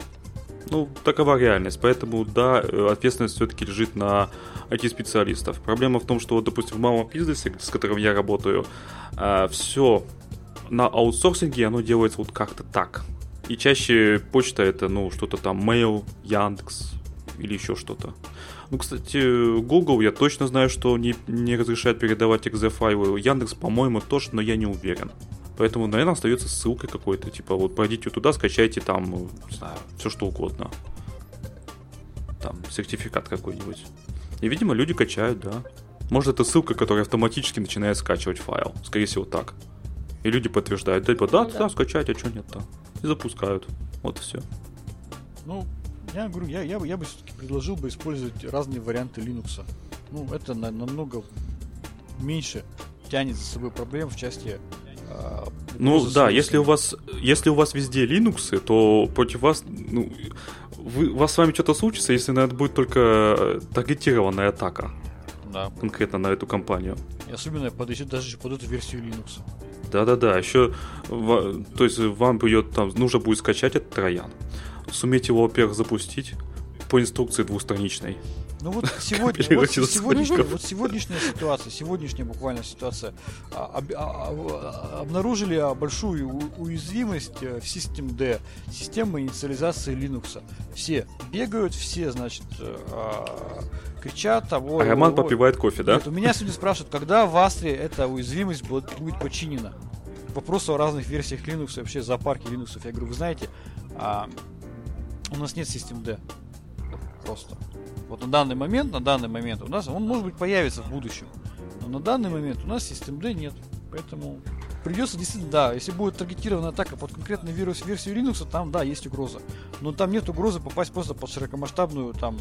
Ну, такова реальность. Поэтому, да, э, ответственность все-таки лежит на IT-специалистов. Проблема в том, что, вот, допустим, в малом бизнесе, с которым я работаю, а, все на аутсорсинге, оно делается вот как-то так. И чаще почта это, ну, что-то там, Mail, Яндекс или еще что-то. Ну, кстати, Google я точно знаю, что не, не разрешает передавать exe файлы. Яндекс, по-моему, тоже, но я не уверен. Поэтому, наверное, остается ссылкой какой-то. Типа, вот пройдите туда, скачайте там, не знаю, все что угодно. Там, сертификат какой-нибудь. И, видимо, люди качают, да. Может, это ссылка, которая автоматически начинает скачивать файл. Скорее всего, так. И люди подтверждают, типа, да, ну, да, да, скачать, а что нет-то. И запускают. Вот и все. Ну, Я говорю, я, я, бы- я бы все-таки предложил бы использовать разные варианты Linux. Ну, это на- намного меньше тянет за собой проблем в части Ну угрозы да, если у вас если у вас везде Linux, то против вас, ну, вы, у вас с вами что-то случится, если на это будет только э, таргетированная атака Да. конкретно на эту компанию. И особенно под, еще даже под эту версию Linux. Да-да-да, еще, то есть вам придет там, нужно будет скачать этот троян, суметь его, во-первых, запустить по инструкции двухстраничной. Ну вот [LAUGHS] сегодня, вот сколько? вот сегодняшняя ситуация, сегодняшняя буквально ситуация, а, об- а, а, обнаружили а, большую у- уязвимость э, в System D, система инициализации Linux. Все бегают, все, значит, э, а, кричат того. А Роман попивает кофе, да? Нет, у меня сегодня спрашивают, когда в Астре эта уязвимость будет, будет починена. К вопросу о разных версиях Linux и вообще зоопарке Linux. Я говорю, вы знаете, а, у нас нет System D. Просто. Вот на данный момент, на данный момент у нас, он может быть появится в будущем. Но на данный момент у нас System D нет. Поэтому придется действительно, да, если будет таргетированная атака под конкретный вирус версию Linux, там, да, есть угроза. Но там нет угрозы попасть просто под широкомасштабную там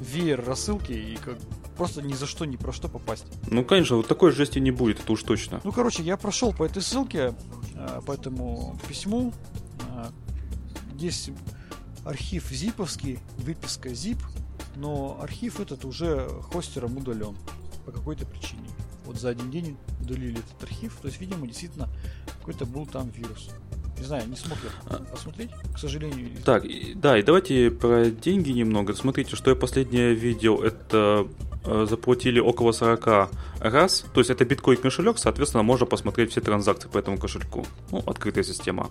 веер рассылки и как просто ни за что, ни про что попасть. Ну, конечно, вот такой жести не будет, это уж точно. Ну, короче, я прошел по этой ссылке, э, по этому письму. Э, Здесь архив зиповский, выписка zip, но архив этот уже хостером удален по какой-то причине. Вот за один день удалили этот архив, то есть, видимо, действительно какой-то был там вирус. Не знаю, не смог я посмотреть, к сожалению. Так, и- да, и давайте про деньги немного. Смотрите, что я последнее видел, это заплатили около 40 раз. То есть это биткоин кошелек, соответственно, можно посмотреть все транзакции по этому кошельку. Ну, открытая система.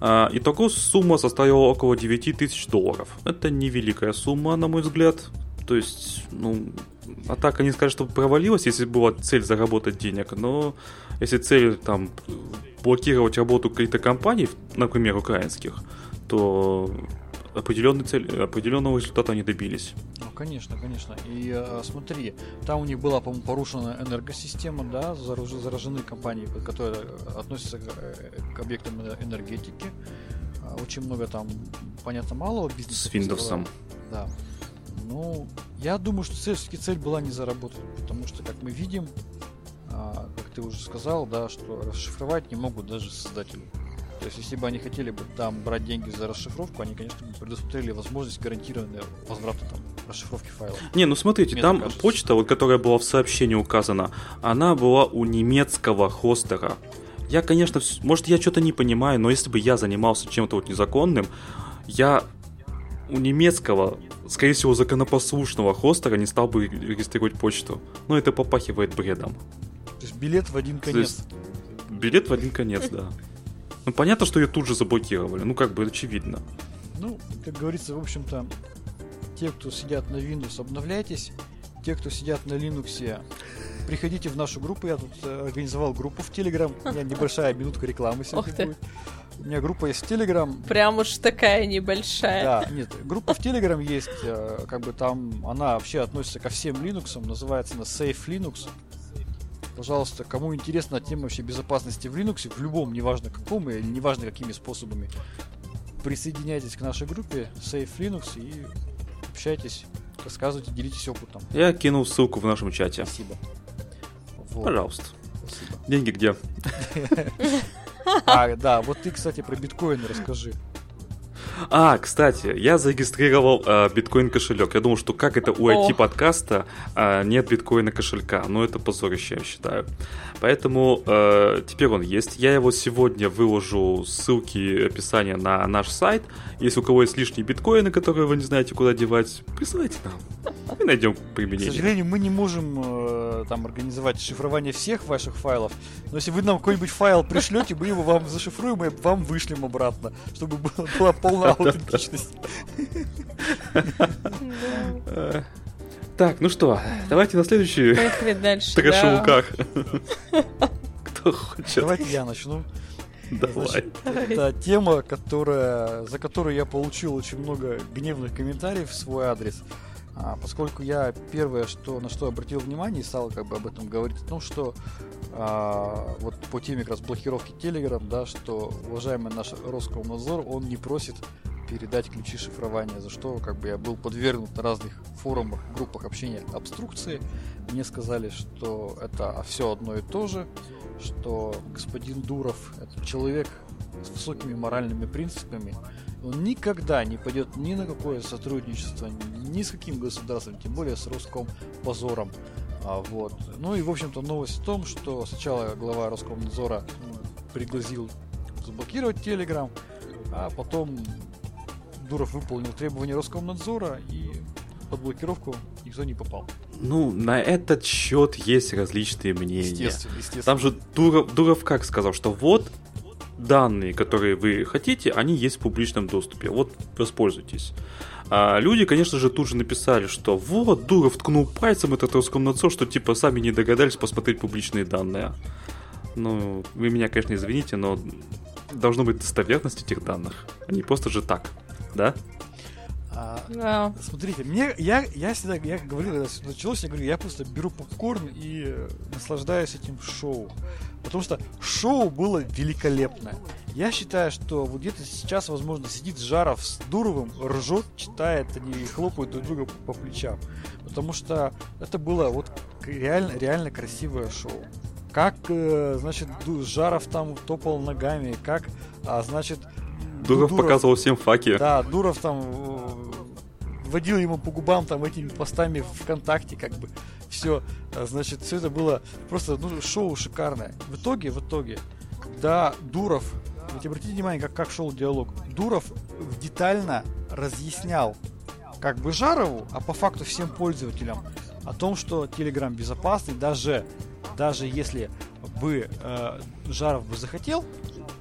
А, итого сумма составила около 9 тысяч долларов. Это невеликая сумма, на мой взгляд. То есть, ну, атака не скажет, что провалилась, если была цель заработать денег, но если цель там блокировать работу каких-то компаний, например, украинских, то определенный цель, определенного результата они добились. Ну, конечно, конечно. И э, смотри, там у них была, по-моему, порушена энергосистема, да, заражены, компании, которые относятся к, э, к объектам э- энергетики. А, Очень много там, понятно, малого бизнеса. С Windows. Да. Ну, я думаю, что все-таки цель была не заработать, потому что, как мы видим, а, как ты уже сказал, да, что расшифровать не могут даже создатели. То есть, если бы они хотели бы там брать деньги за расшифровку, они, конечно, бы предусмотрели возможность гарантированного возврата там расшифровки файлов. Не, ну смотрите, Мне там кажется. почта, вот, которая была в сообщении указана, она была у немецкого хостера. Я, конечно, может, я что-то не понимаю, но если бы я занимался чем-то вот незаконным, я у немецкого, скорее всего, законопослушного хостера не стал бы регистрировать почту. Ну, это попахивает бредом. То есть билет в один То конец. есть билет в один конец, да. Ну, понятно, что ее тут же заблокировали. Ну, как бы очевидно. Ну, как говорится, в общем-то, те, кто сидят на Windows, обновляйтесь. Те, кто сидят на Linux, приходите в нашу группу. Я тут э, организовал группу в Telegram. У меня [LAUGHS] небольшая минутка рекламы сегодня ты. будет. У меня группа есть в Telegram. Прям уж такая небольшая. Да, нет, группа в Telegram есть, э, как бы там она вообще относится ко всем Linux, называется она Safe Linux. Пожалуйста, кому интересна тема вообще безопасности в Linux, в любом, неважно каком или неважно какими способами, присоединяйтесь к нашей группе Safe Linux и общайтесь, рассказывайте, делитесь опытом. Я кинул ссылку в нашем чате. Спасибо. Вот, Пожалуйста. спасибо. Деньги где? [LAUGHS] А, да, вот ты, кстати, про биткоин расскажи. А, кстати, я зарегистрировал э, биткоин кошелек. Я думал, что как это у. IT подкаста э, нет биткоина кошелька. Но это позорище, я считаю. Поэтому э, теперь он есть. Я его сегодня выложу ссылки описания на наш сайт. Если у кого есть лишние биткоины, которые вы не знаете, куда девать, присылайте нам. Мы найдем К применение. сожалению, мы не можем э, там организовать шифрование всех ваших файлов, но если вы нам какой-нибудь файл пришлете, мы его вам зашифруем и вам вышлем обратно, чтобы была, была полная аутентичность. Так, ну что, давайте на следующий Поехали дальше. да. трэш-луках. Кто хочет? Давайте я начну. Давай. Значит, Давай. это тема, которая, за которую я получил очень много гневных комментариев в свой адрес. А, поскольку я первое, что, на что обратил внимание и стал как бы об этом говорить, о том, что а, вот по теме как раз блокировки Telegram, да, что уважаемый наш Роскомнадзор, он не просит передать ключи шифрования, за что как бы я был подвергнут на разных форумах, группах общения обструкции. Мне сказали, что это все одно и то же, что господин Дуров это человек с высокими моральными принципами, он никогда не пойдет ни на какое сотрудничество, ни с каким государством, тем более с русском позором. А, вот. Ну и, в общем-то, новость в том, что сначала глава Роскомнадзора пригласил заблокировать Телеграм, а потом Дуров выполнил требования Роскомнадзора и под блокировку никто не попал. Ну, на этот счет есть различные мнения. Естественно, естественно. Там же Дуров, Дуров как сказал, что вот данные, которые вы хотите, они есть в публичном доступе. Вот воспользуйтесь. А люди, конечно же, тут же написали, что вот, Дуров ткнул пальцем этот Роскомнадзор, что типа сами не догадались посмотреть публичные данные. Ну, вы меня, конечно, извините, но должно быть достоверность этих данных. Они просто же так, да? А, Да. Смотрите, мне, я, я всегда, я говорил, когда всё началось, я говорю, я просто беру попкорн и наслаждаюсь этим шоу. Потому что шоу было великолепное. Я считаю, что вот где-то сейчас, возможно, сидит Жаров с Дуровым, ржет, читает, они хлопают друг друга по, плечам. Потому что это было вот реально, реально красивое шоу. Как, э, значит, Жаров там топал ногами, как, а, значит... Дуров Ду- показывал всем факи. да, Дуров там э, водил ему по губам там этими постами ВКонтакте, как бы. Все, значит, все это было просто ну, шоу шикарное. В итоге, в итоге, да, Дуров, вот обратите внимание, как, как шел диалог. Дуров детально разъяснял как бы Жарову, а по факту всем пользователям о том, что Telegram безопасный, даже, даже если бы э, Жаров бы захотел,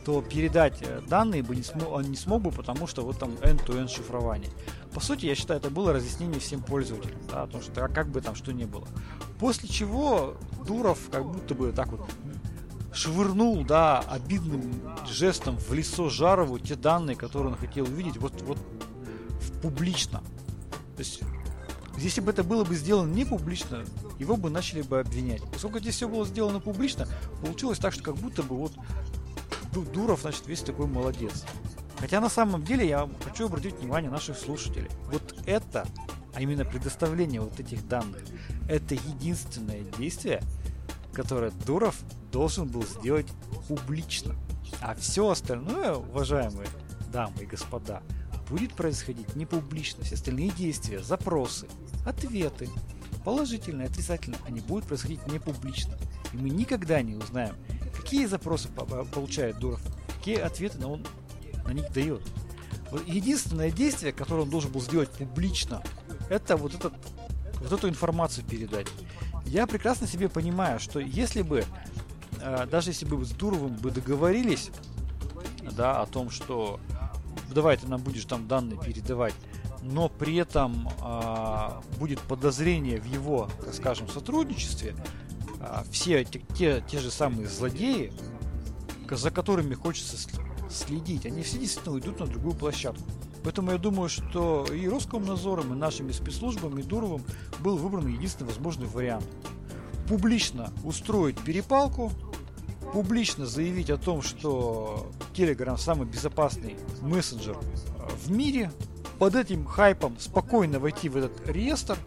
то передать э, данные бы не смог, он не смог бы, потому что вот там end-to-end шифрование. По сути, я считаю, это было разъяснение всем пользователям, да, о том, что а как бы там что ни было. После чего Дуров как будто бы так вот швырнул, да, обидным жестом в лицо Жарову те данные, которые он хотел увидеть, вот, вот публично. То есть, если бы это было бы сделано не публично, его бы начали бы обвинять. Поскольку здесь все было сделано публично, получилось так, что как будто бы вот Дуров, значит, весь такой молодец. Хотя на самом деле я хочу обратить внимание наших слушателей. Вот это, а именно предоставление вот этих данных, это единственное действие, которое Дуров должен был сделать публично. А все остальное, уважаемые дамы и господа, будет происходить не публично. Все остальные действия, запросы, ответы, положительные, отрицательные, они будут происходить не публично. И мы никогда не узнаем, какие запросы по- по- получает Дуров, какие ответы на он на них дает. Единственное действие, которое он должен был сделать публично, это вот, этот, вот эту информацию передать. Я прекрасно себе понимаю, что если бы, э, даже если бы с Дуровым бы договорились, да, о том, что давай ты нам будешь там данные передавать, но при этом а, будет подозрение в его, так скажем, сотрудничестве, а, все те, те, те же самые злодеи, за которыми хочется следить, они все действительно уйдут на другую площадку. Поэтому я думаю, что и Роскомнадзором, и нашими спецслужбами, и Дуровым был выбран единственный возможный вариант. Публично устроить перепалку, публично заявить о том, что Telegram самый безопасный мессенджер э, в мире, под этим хайпом спокойно войти в этот реестр,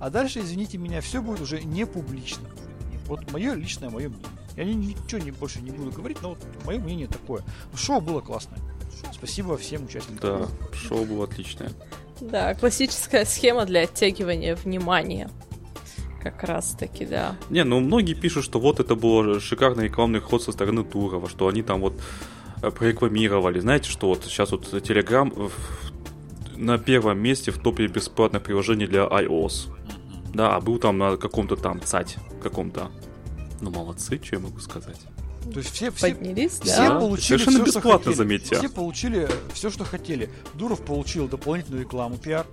а дальше, извините меня, все будет уже не публично. Вот мое личное мое мнение. Я ни- ничего не, больше не буду говорить, но вот мое мнение такое. Шоу было классное. Спасибо всем участникам. Да, шоу было отличное. Да, классическая схема для оттягивания внимания. Как раз таки, да. Не, ну многие пишут, что вот это был шикарный рекламный ход со стороны Турова, что они там вот э, прорекламировали. Знаете, что вот сейчас вот Telegram в- на первом месте в топе бесплатных приложений для iOS. Да, а был там на каком-то там цать каком-то. Ну, молодцы, что я могу сказать. То есть все, все, Поднялись, все да. Получили совершенно все, что бесплатно, хотели. заметьте. Все получили все, что хотели. Дуров получил дополнительную рекламу, пиар.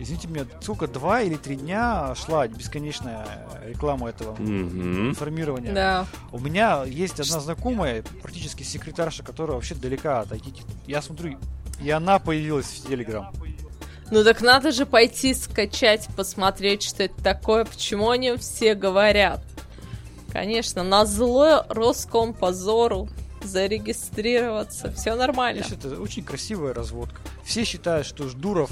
Извините меня, сколько, два или три дня шла бесконечная реклама этого Мгм. информирования. Да. У меня есть одна знакомая, практически секретарша, которая вообще далека от IT. Я смотрю, и она появилась в Телеграм. Ну так надо же пойти скачать, посмотреть, что это такое, почему о нем все говорят. Конечно, на зло Роскомпозору зарегистрироваться. Все нормально. Видишь, это очень красивая разводка. Все считают, что Ждуров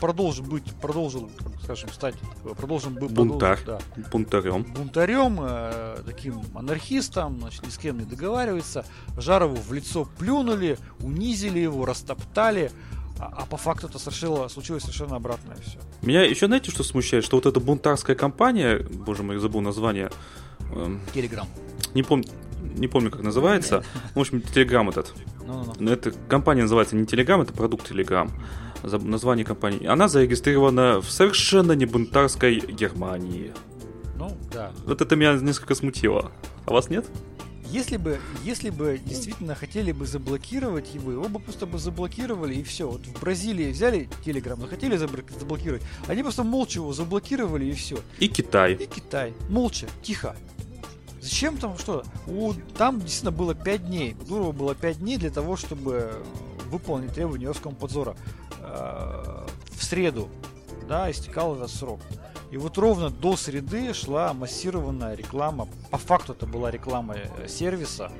продолжит быть, продолжил, скажем, стать, продолжен был Бунтарь. да, Бунтарем. бунтарем, э, таким анархистом, значит, ни с кем не договаривается. Жарову в лицо плюнули, унизили его, растоптали. А, а по факту это совершило, случилось совершенно обратное все. Меня еще знаете, что смущает? Что вот эта бунтарская компания, боже мой, я забыл название, эм, Телеграм. не помню, не помню, как называется. В общем, Телеграм этот. Ну-ну-ну. Но эта компания называется не Телеграм, это продукт Телеграм. Название компании. Она зарегистрирована в совершенно не бунтарской Германии. Ну, да. Вот это меня несколько смутило. А вас нет? Если бы, если бы действительно хотели бы заблокировать его, его бы просто бы заблокировали и все. Вот в Бразилии взяли Телеграм, захотели заблокировать, они просто молча его заблокировали и все. И Китай. И Китай. Молча, тихо. Зачем там что? У, там действительно было 5 дней. У Дурова было 5 дней для того, чтобы выполнить требования Роскомнадзора. Э, в среду, да, истекал этот срок. И вот ровно до среды шла массированная реклама. По факту это была реклама э, сервиса,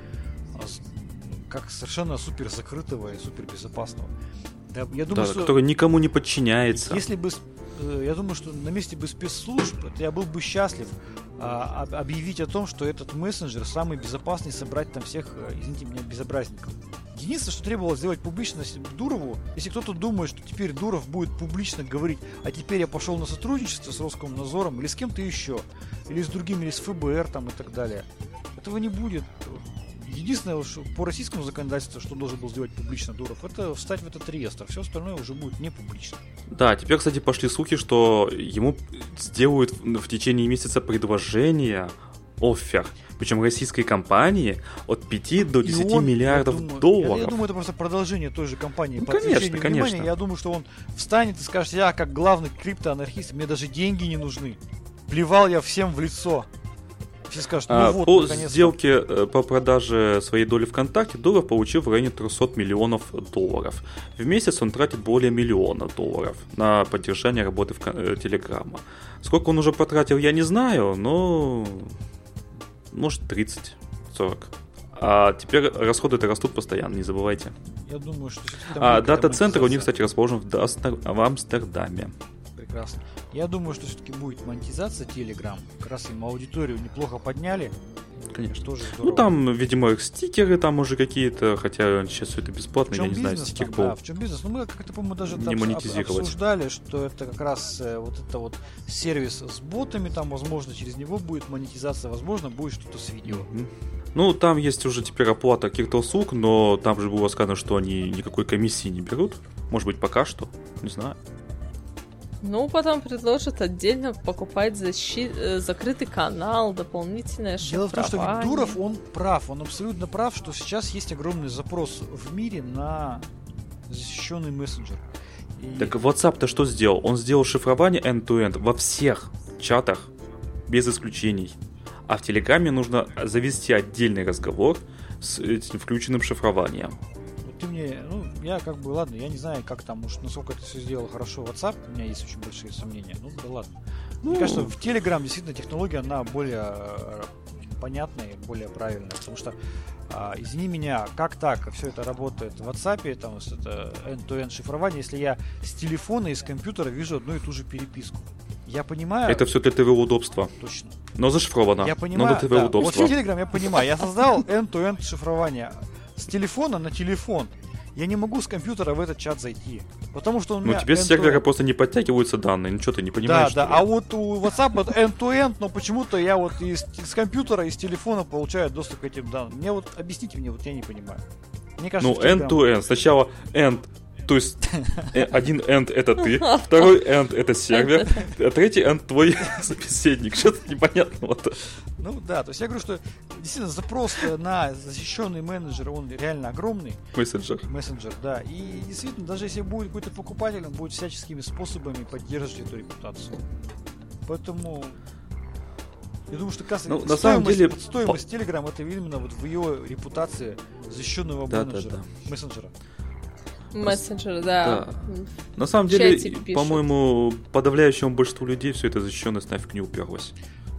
с- как совершенно супер закрытого и супер безопасного. Я думаю, Да, что который никому не подчиняется. если бы, я думаю, что на месте бы спецслужб, я был бы счастлив а, об- объявить о том, что этот мессенджер самый безопасный, собрать там всех, э, извините меня, безобразников. Единственное, что требовалось сделать публичность Дурову, если кто-то думает, что теперь Дуров будет публично говорить, а теперь я пошел на сотрудничество с Роскомнадзором или с кем-то еще, или с другими, или с ФБР там и так далее. Этого не будет. Единственное, что по российскому законодательству, что должен был сделать публично Дуров, это встать в этот реестр. Все остальное уже будет не публично. Да, теперь, кстати, пошли слухи, что ему сделают в течение месяца предложение оффер. Причем российской компании от 5 до 10 И он, миллиардов я думаю, долларов. Я, я думаю, это просто продолжение той же компании. Ну, конечно, конечно. внимания. Я думаю, что он встанет и скажет, я как главный криптоанархист, мне даже деньги не нужны. Плевал я всем в лицо. Все скажут, ну А, вот, по сделке э, по продаже своей доли ВКонтакте Дуров получил в районе 300 миллионов долларов. В месяц он тратит более миллиона долларов на поддержание работы в Телеграма. Сколько он уже потратил, я не знаю, но может 30-40. А теперь расходы-то растут постоянно, не забывайте. Я думаю, что А дата-центр у них, кстати, расположен в, Дастер- в Амстердаме. Прекрасно. Я думаю, что все-таки будет монетизация Telegram. Как раз им аудиторию неплохо подняли. Конечно. Тоже Ну там, видимо, их стикеры там уже какие-то, хотя сейчас все это бесплатно, я не знаю, бизнес стикер там, был. да, в чем бизнес? Ну, мы как-то, по-моему, даже Не монетизировать. обсуждали, что это как раз э, вот это вот сервис с ботами, там, возможно, через него будет монетизация, возможно, будет что-то с видео. Мгм. Ну, там есть уже теперь оплата каких-то услуг, но там же было сказано, что они никакой комиссии не берут. Может быть, пока что, не знаю. Ну, потом предложат отдельно покупать защи- э, закрытый канал, дополнительное Дело в том, что шифрование. Дуров, он прав, он абсолютно прав, что сейчас есть огромный запрос в мире на защищенный мессенджер. И Так WhatsApp-то что сделал? Он сделал шифрование end-to-end во всех чатах, без исключений. А в Телеграме нужно завести отдельный разговор с этим включенным шифрованием. Ты мне, ну, я как бы, ладно, я не знаю, как там, уж насколько это все сделал хорошо WhatsApp, у меня есть очень большие сомнения, ну, да ладно. Мне Ну, кажется, в Telegram действительно технология, она более э, понятная и более правильная, потому что, а, извини меня, как так все это работает в WhatsApp, там, это end-to-end шифрование, если я с телефона и с компьютера вижу одну и ту же переписку. Я понимаю, Это все для твоего удобства. точно. Но зашифровано. Я но понимаю, для твоего да, вот в удобства. Telegram я понимаю, я создал [LAUGHS] end-to-end шифрование с телефона на телефон. Я не могу с компьютера в этот чат зайти, потому что у Ну, меня тебе с сервера просто не подтягиваются данные. Ну, что ты не Да, понимаешь? да, что ли? а вот у WhatsApp end-to-end, но почему-то я вот из, с компьютера, из телефона получаю доступ к этим данным. Мне вот, объясните мне, вот я не понимаю. Мне кажется, Ну, end-to-end. Сначала end, то есть э, один end это ты, второй end это сервер, [LAUGHS] а третий end твой [LAUGHS] собеседник. Что-то непонятного-то. Ну да, то есть я говорю, что действительно запрос на защищенный менеджер, он реально огромный. Мессенджер. мессенджер, да. И действительно, даже если будет какой-то покупатель, он будет всяческими способами поддерживать эту репутацию. Поэтому я думаю, что как раз Ну, на самом деле, стоимость Telegram это именно вот в ее репутации защищенного Да, да, менеджера, да. мессенджера. Мессенджер, да. На самом деле, по-моему, подавляющему большинству людей все это защищенность нафиг не уперлась.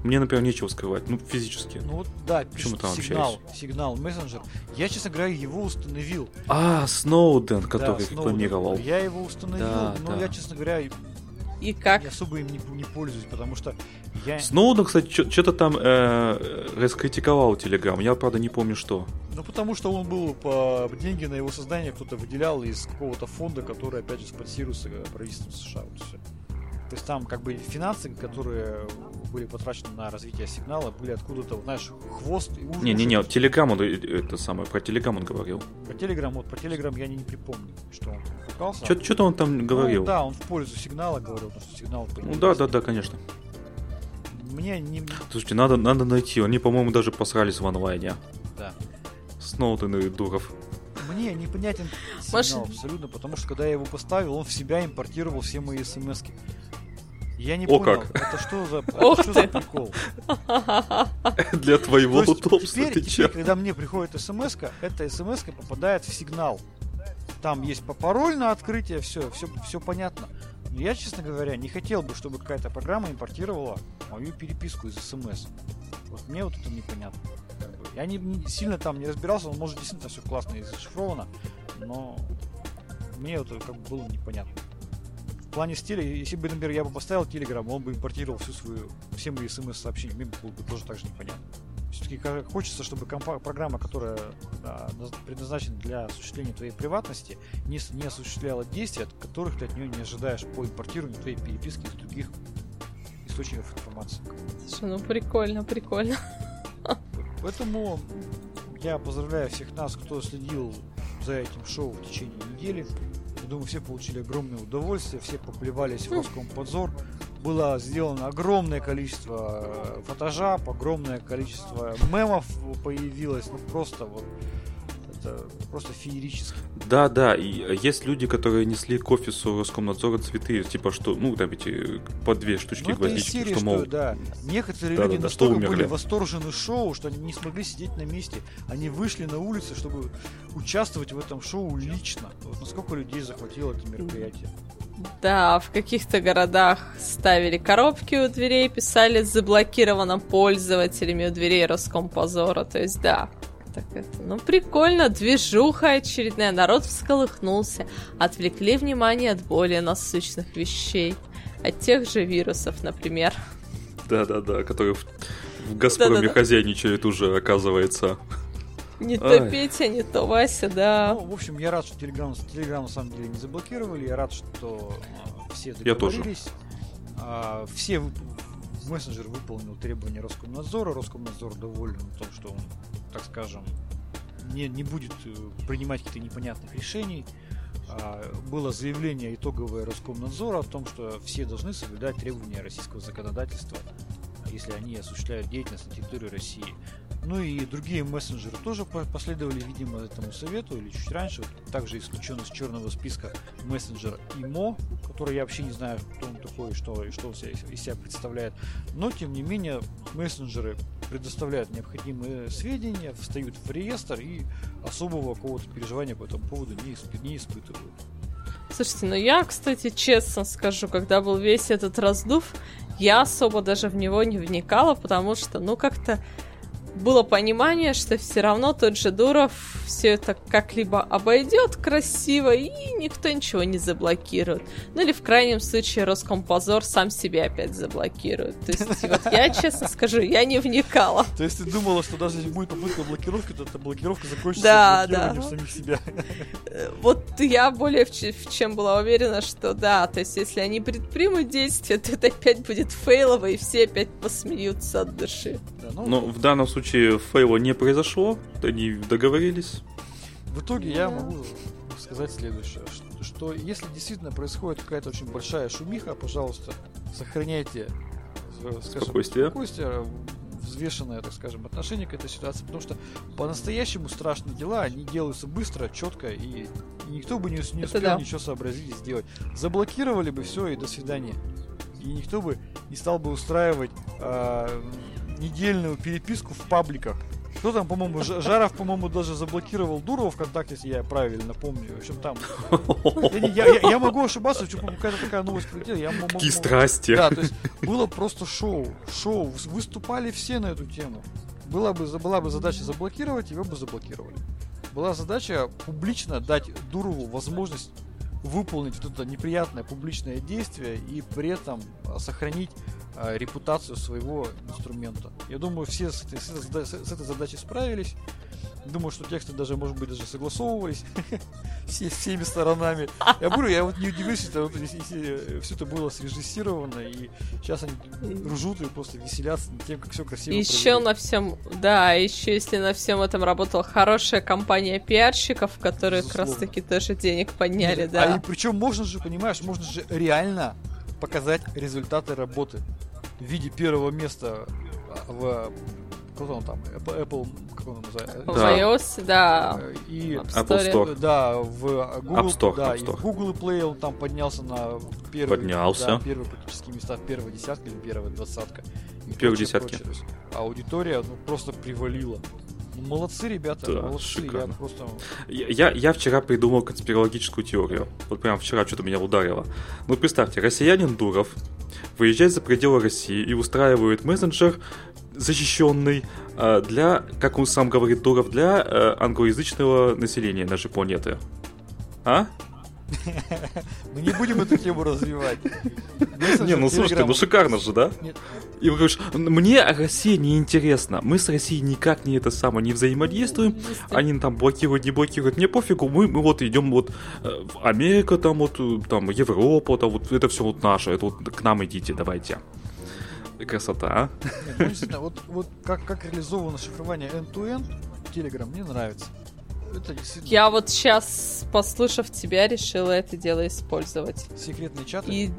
Мне, например, нечего скрывать, ну, физически. Ну вот, да, Почему там сигнал, общаетесь? сигнал, мессенджер. Я, честно говоря, его установил. А, Сноуден, Да, который Сноуден. рекламировал. Я его установил, Да, но да. я, честно говоря, И как? не особо им не, не пользуюсь, потому что я... Сноуден, кстати, что-то там э, раскритиковал Телеграм. Я, правда, не помню, что. Ну, потому что он был по деньги на его создание кто-то выделял из какого-то фонда, который, опять же, спонсируется э, правительством США. Вот. То есть там как бы финансы, которые были потрачены на развитие сигнала, были откуда-то, знаешь, хвост и ужин. Не-не-не, Телеграм, он, э, это самое, про Телеграм он говорил. Про Телеграм, вот про Телеграм я не, не припомню, что он ругался. Что-то он там говорил. Ну, да, он в пользу сигнала говорил, потому что сигнал... Ну да, да, да, конечно. Мне не... Слушайте, надо, надо найти. Они, по-моему, даже посрались в онлайне. Да. Сноуден и Дуров. Мне непонятен сигнал абсолютно, потому что когда я его поставил, он в себя импортировал все мои смс -ки. Я не О, понял, как. это что за, это что за прикол? [LAUGHS] Для твоего То есть удобства теперь, ты теперь, когда мне приходит смс эта смс попадает в сигнал. Там есть пароль на открытие, все, все, все понятно. Но я, честно говоря, не хотел бы, чтобы какая-то программа импортировала мою переписку из смс. Вот мне вот это непонятно. Я не, не сильно там не разбирался, он может действительно все классно и зашифровано, но мне это как бы было непонятно. В плане стиля, если бы, например, я бы поставил Telegram, он бы импортировал всю свою, все мои смс-сообщения, мне было бы тоже так же непонятно. Все-таки хочется, чтобы компа- программа, которая да, наз- предназначена для осуществления твоей приватности, не, не осуществляла действия, от которых ты от нее не ожидаешь по импортированию твоей переписки из других источников информации. Слушай, ну прикольно, прикольно. Поэтому я поздравляю всех нас, кто следил за этим шоу в течение недели. Я думаю, все получили огромное удовольствие, все поплевались в Роскомподзор. Было сделано огромное количество э, фотожаб, огромное количество мемов появилось. Ну просто вот это просто феерически. Да, да, и э, есть люди, которые несли к офису Роскомнадзора цветы, типа что, ну, там эти по две штучки Ну, гвоздички, серии, что, что, мол, да, некоторые Да, люди да, да, настолько что умерли. были восторжены шоу, что они не смогли сидеть на месте. Они вышли на улицы, чтобы участвовать в этом шоу лично. Вот насколько людей захватило это мероприятие. Да, в каких-то городах ставили коробки у дверей, писали с заблокированным пользователями у дверей Роскомпозора. То есть, да, так это, ну, прикольно, движуха очередная, народ всколыхнулся, отвлекли внимание от более насущных вещей, от тех же вирусов, например. да-да-да, которые в, в Газпроме Да-да-да. хозяйничают уже, оказывается. Не Ай. то Петя, не то Вася, да. Ну, в общем, я рад, что Telegram, Telegram на самом деле не заблокировали. Я рад, что э, все Я тоже. договорились. А, все мессенджер выполнил требования Роскомнадзора. Роскомнадзор доволен том, что он, так скажем, не, не будет э, принимать каких-то непонятных решений. А, было заявление итоговое Роскомнадзора о том, что все должны соблюдать требования российского законодательства, если они осуществляют деятельность на территории России. Ну и другие мессенджеры тоже по- последовали, видимо, этому совету или чуть раньше. Также исключен из черного списка мессенджер ИМО, который я вообще не знаю, кто он такой что, и что он из себя представляет. Но, тем не менее, мессенджеры предоставляют необходимые сведения, встают в реестр и особого какого-то переживания по этому поводу не, исп- не испытывают. Слушайте, ну я, кстати, честно скажу, когда был весь этот раздув, я особо даже в него не вникала, потому что, ну, как-то было понимание, что все равно тот же Дуров все это как-либо обойдет красиво, и никто ничего не заблокирует. Ну или в крайнем случае Роскомпозор сам себя опять заблокирует. То есть вот я, [LAUGHS] честно скажу, я не вникала. То есть ты думала, что даже если будет попытка блокировки, то эта блокировка закончится Да, да. самих себя. Э, Вот я более в, чем была уверена, что да, то есть если они предпримут действие, то это опять будет фейлово, и все опять посмеются от души. Да, ну, Но в данном случае фейла не произошло, они договорились. В итоге я могу сказать следующее, что, что если действительно происходит какая-то очень большая шумиха, пожалуйста, сохраняйте э, скажем, Спокойствие. спокойствие, взвешенное, так скажем, отношение к этой ситуации, потому что по-настоящему страшные дела, они делаются быстро, четко, и, и никто бы не, не успел да. ничего сообразить и сделать. Заблокировали бы все и до свидания. И никто бы не стал бы устраивать а, недельную переписку в пабликах. Кто там, по-моему, Жаров, по-моему, даже заблокировал Дурова ВКонтакте, если я правильно помню. В общем, там... Я, я- я- могу ошибаться, что какая-то такая новость прилетела. Я мо- Какие могу- страсти. Да, то есть было просто шоу. Шоу. Выступали все на эту тему. Была бы, была бы задача заблокировать, его бы заблокировали. Была задача публично дать Дурову возможность выполнить вот это неприятное публичное действие и при этом сохранить репутацию своего инструмента. Я думаю, все с этой, с этой задачей справились. Думаю, что тексты даже, может быть, даже согласовывались [LAUGHS] все, всеми сторонами. Я говорю, я вот не удивлюсь, если, вот, если, все это было срежиссировано, и сейчас они ржут и просто веселятся над тем, как все красиво Еще провели. на всем, да, еще если на всем этом работала хорошая компания пиарщиков, которые как раз Безусловно. таки тоже денег подняли, А да. и причем можно же, понимаешь, можно же реально показать результаты работы в виде первого места а, в кто там там Apple, Apple как он называется? Да. iOS, да. Э, И App Apple Store. да, в Google, App Store, да, App и Store. в Google Play он там поднялся на первый, Поднялся. да, первые практически места в первой десятке или первая двадцатка. и Первой прочее, десятке. прочее. Аудитория ну, просто привалила. Ну, молодцы, ребята, Да, молодцы. шикарно. Я просто Я, я- я вчера придумал конспирологическую теорию. Вот прям вчера что-то меня ударило. Ну, представьте, россиянин Дуров выезжает за пределы России и устраивает мессенджер защищенный э, для, как он сам говорит, Дуров, для э, англоязычного населения нашей планеты. А? Мы не будем эту тему развивать. Не, ну слушайте, ну шикарно же, да? И вы говоришь, мне Россия не интересна, мы с Россией никак не это самое не взаимодействуем, они там блокируют, не блокируют, мне пофигу, мы, мы вот идем вот э, в Америка, там вот, э, там Европа, там вот это все вот наше, это вот к нам идите, давайте. Красота, а? Нет, ну, вот, вот как, как реализовано шифрование end-to-end Telegram мне нравится. Это действительно Я вот сейчас, послушав тебя, решила это дело использовать. секретные чаты. И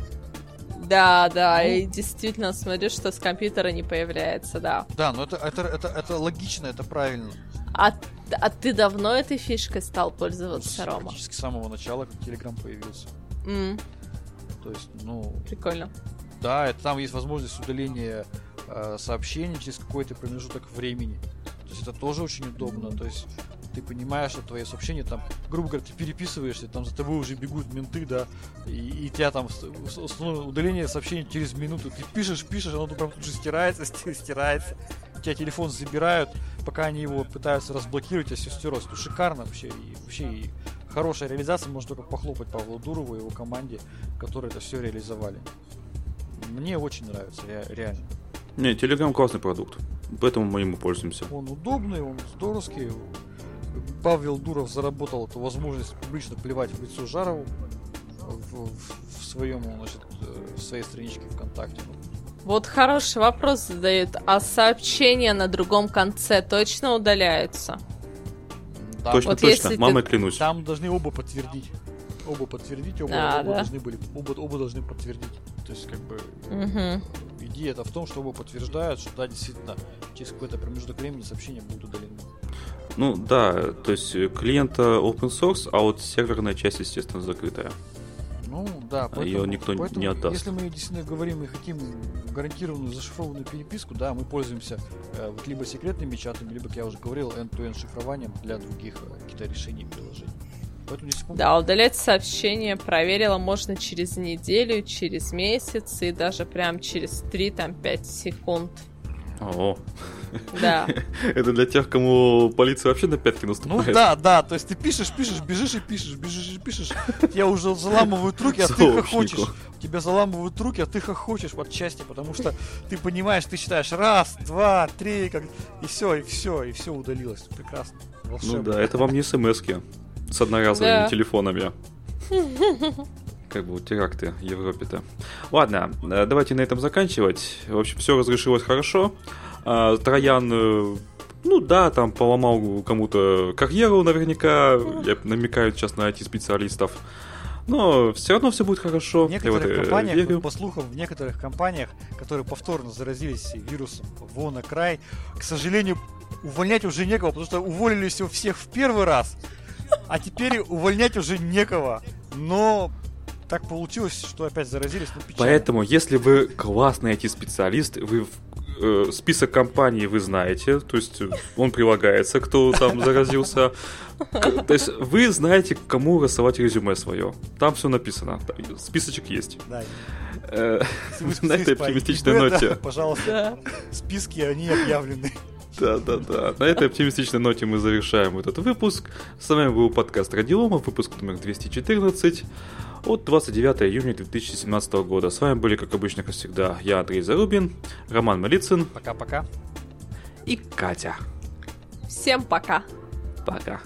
да, да, Ну. и действительно смотрю, что с компьютера не появляется, да. Да, но это, это, это, это логично, это правильно. А, а ты давно этой фишкой стал пользоваться, Рома? Практически с самого начала, как Telegram появился. М, То есть, ну, прикольно. да, это, там есть возможность удаления э, сообщений через какой-то промежуток времени. То есть это тоже очень удобно. То есть ты понимаешь, что твои сообщения там, грубо говоря, ты переписываешься, там за тобой уже бегут менты, да, и, и тебя там ну, удаление сообщений через минуту. Ты пишешь, пишешь, оно прям тут же стирается, [LAUGHS] сти- стирается. У тебя телефон забирают, пока они его пытаются разблокировать, а все стерлось. Ну, шикарно вообще. И вообще и хорошая реализация, можно только похлопать Павлу Дурову и его команде, которые это все реализовали. Мне очень нравится, ре- реально. Не, Telegram классный продукт, поэтому мы ему пользуемся. Он удобный, он здоровский. Павел Дуров заработал эту возможность публично плевать в лицо Жарову в, в- в своем, значит, в своей страничке ВКонтакте. Вот хороший вопрос задают. А сообщения на другом конце точно удаляются? Там, точно, вот точно, если ты- мамой клянусь. там должны оба подтвердить. Оба подтвердить, оба, Да, оба да. должны были, оба, оба должны подтвердить. То есть, как бы, Мгм. идея это в том, что оба подтверждают, что да, действительно, через какой-то промежуток времени сообщения будут удалены. Ну да, то есть э, клиента open source, а вот серверная часть, естественно, закрытая. Ну, да, А её никто не поэтому, отдаст. Если мы действительно говорим и хотим гарантированную зашифрованную переписку, да, мы пользуемся э, вот либо секретными чатами, либо, как я уже говорил, end-to-end шифрованием для других э, каких-то решений и приложений. Поэтому здесь Да, удалять сообщения проверила можно через неделю, через месяц и даже прям через 3 там 5 секунд. О, Да. [LAUGHS] это для тех, кому полиция вообще на пятки Ну наступает. да, да, то есть ты пишешь, пишешь, бежишь и пишешь, бежишь и пишешь, тебя уже заламывают руки, а ты хохочешь. Тебя заламывают руки, а ты хохочешь от счастья, потому что ты понимаешь, ты считаешь раз, два, три, как... и все, и все, и все удалилось. Прекрасно. Ну Волшебно. да, это вам не смс с одноразовыми Да. телефонами. [LAUGHS] Как бы теракты в Европе-то. Ладно, э, давайте на этом заканчивать. В общем, все разрешилось хорошо. А, Троян, э, ну да, там поломал кому-то карьеру наверняка. Я намекаю сейчас на IT-специалистов. Но все равно все будет хорошо. В некоторых это, э, компаниях, верю. вот по слухам, в некоторых компаниях, которые повторно заразились вирусом край, к сожалению, увольнять уже некого, потому что уволились у всех в первый раз, а теперь увольнять уже некого. Но так получилось, что опять заразились, ну печально. Поэтому, если вы классный IT-специалист, вы э, список компаний вы знаете, то есть он прилагается, кто там заразился. К- То есть вы знаете, кому рассылать резюме свое. Там все написано. Списочек есть. Да. Э, [LAUGHS] На этой оптимистичной ноте. Пожалуйста, Да. списки, они объявлены. Да, да, да. На этой оптимистичной ноте мы завершаем этот выпуск. С вами был подкаст Радиома, выпуск номер 214 от 29 июня 2017 года. С вами были, как обычно, как всегда, я, Андрей Зарубин, Роман Малицын Пока-пока. и Катя. Всем пока. Пока.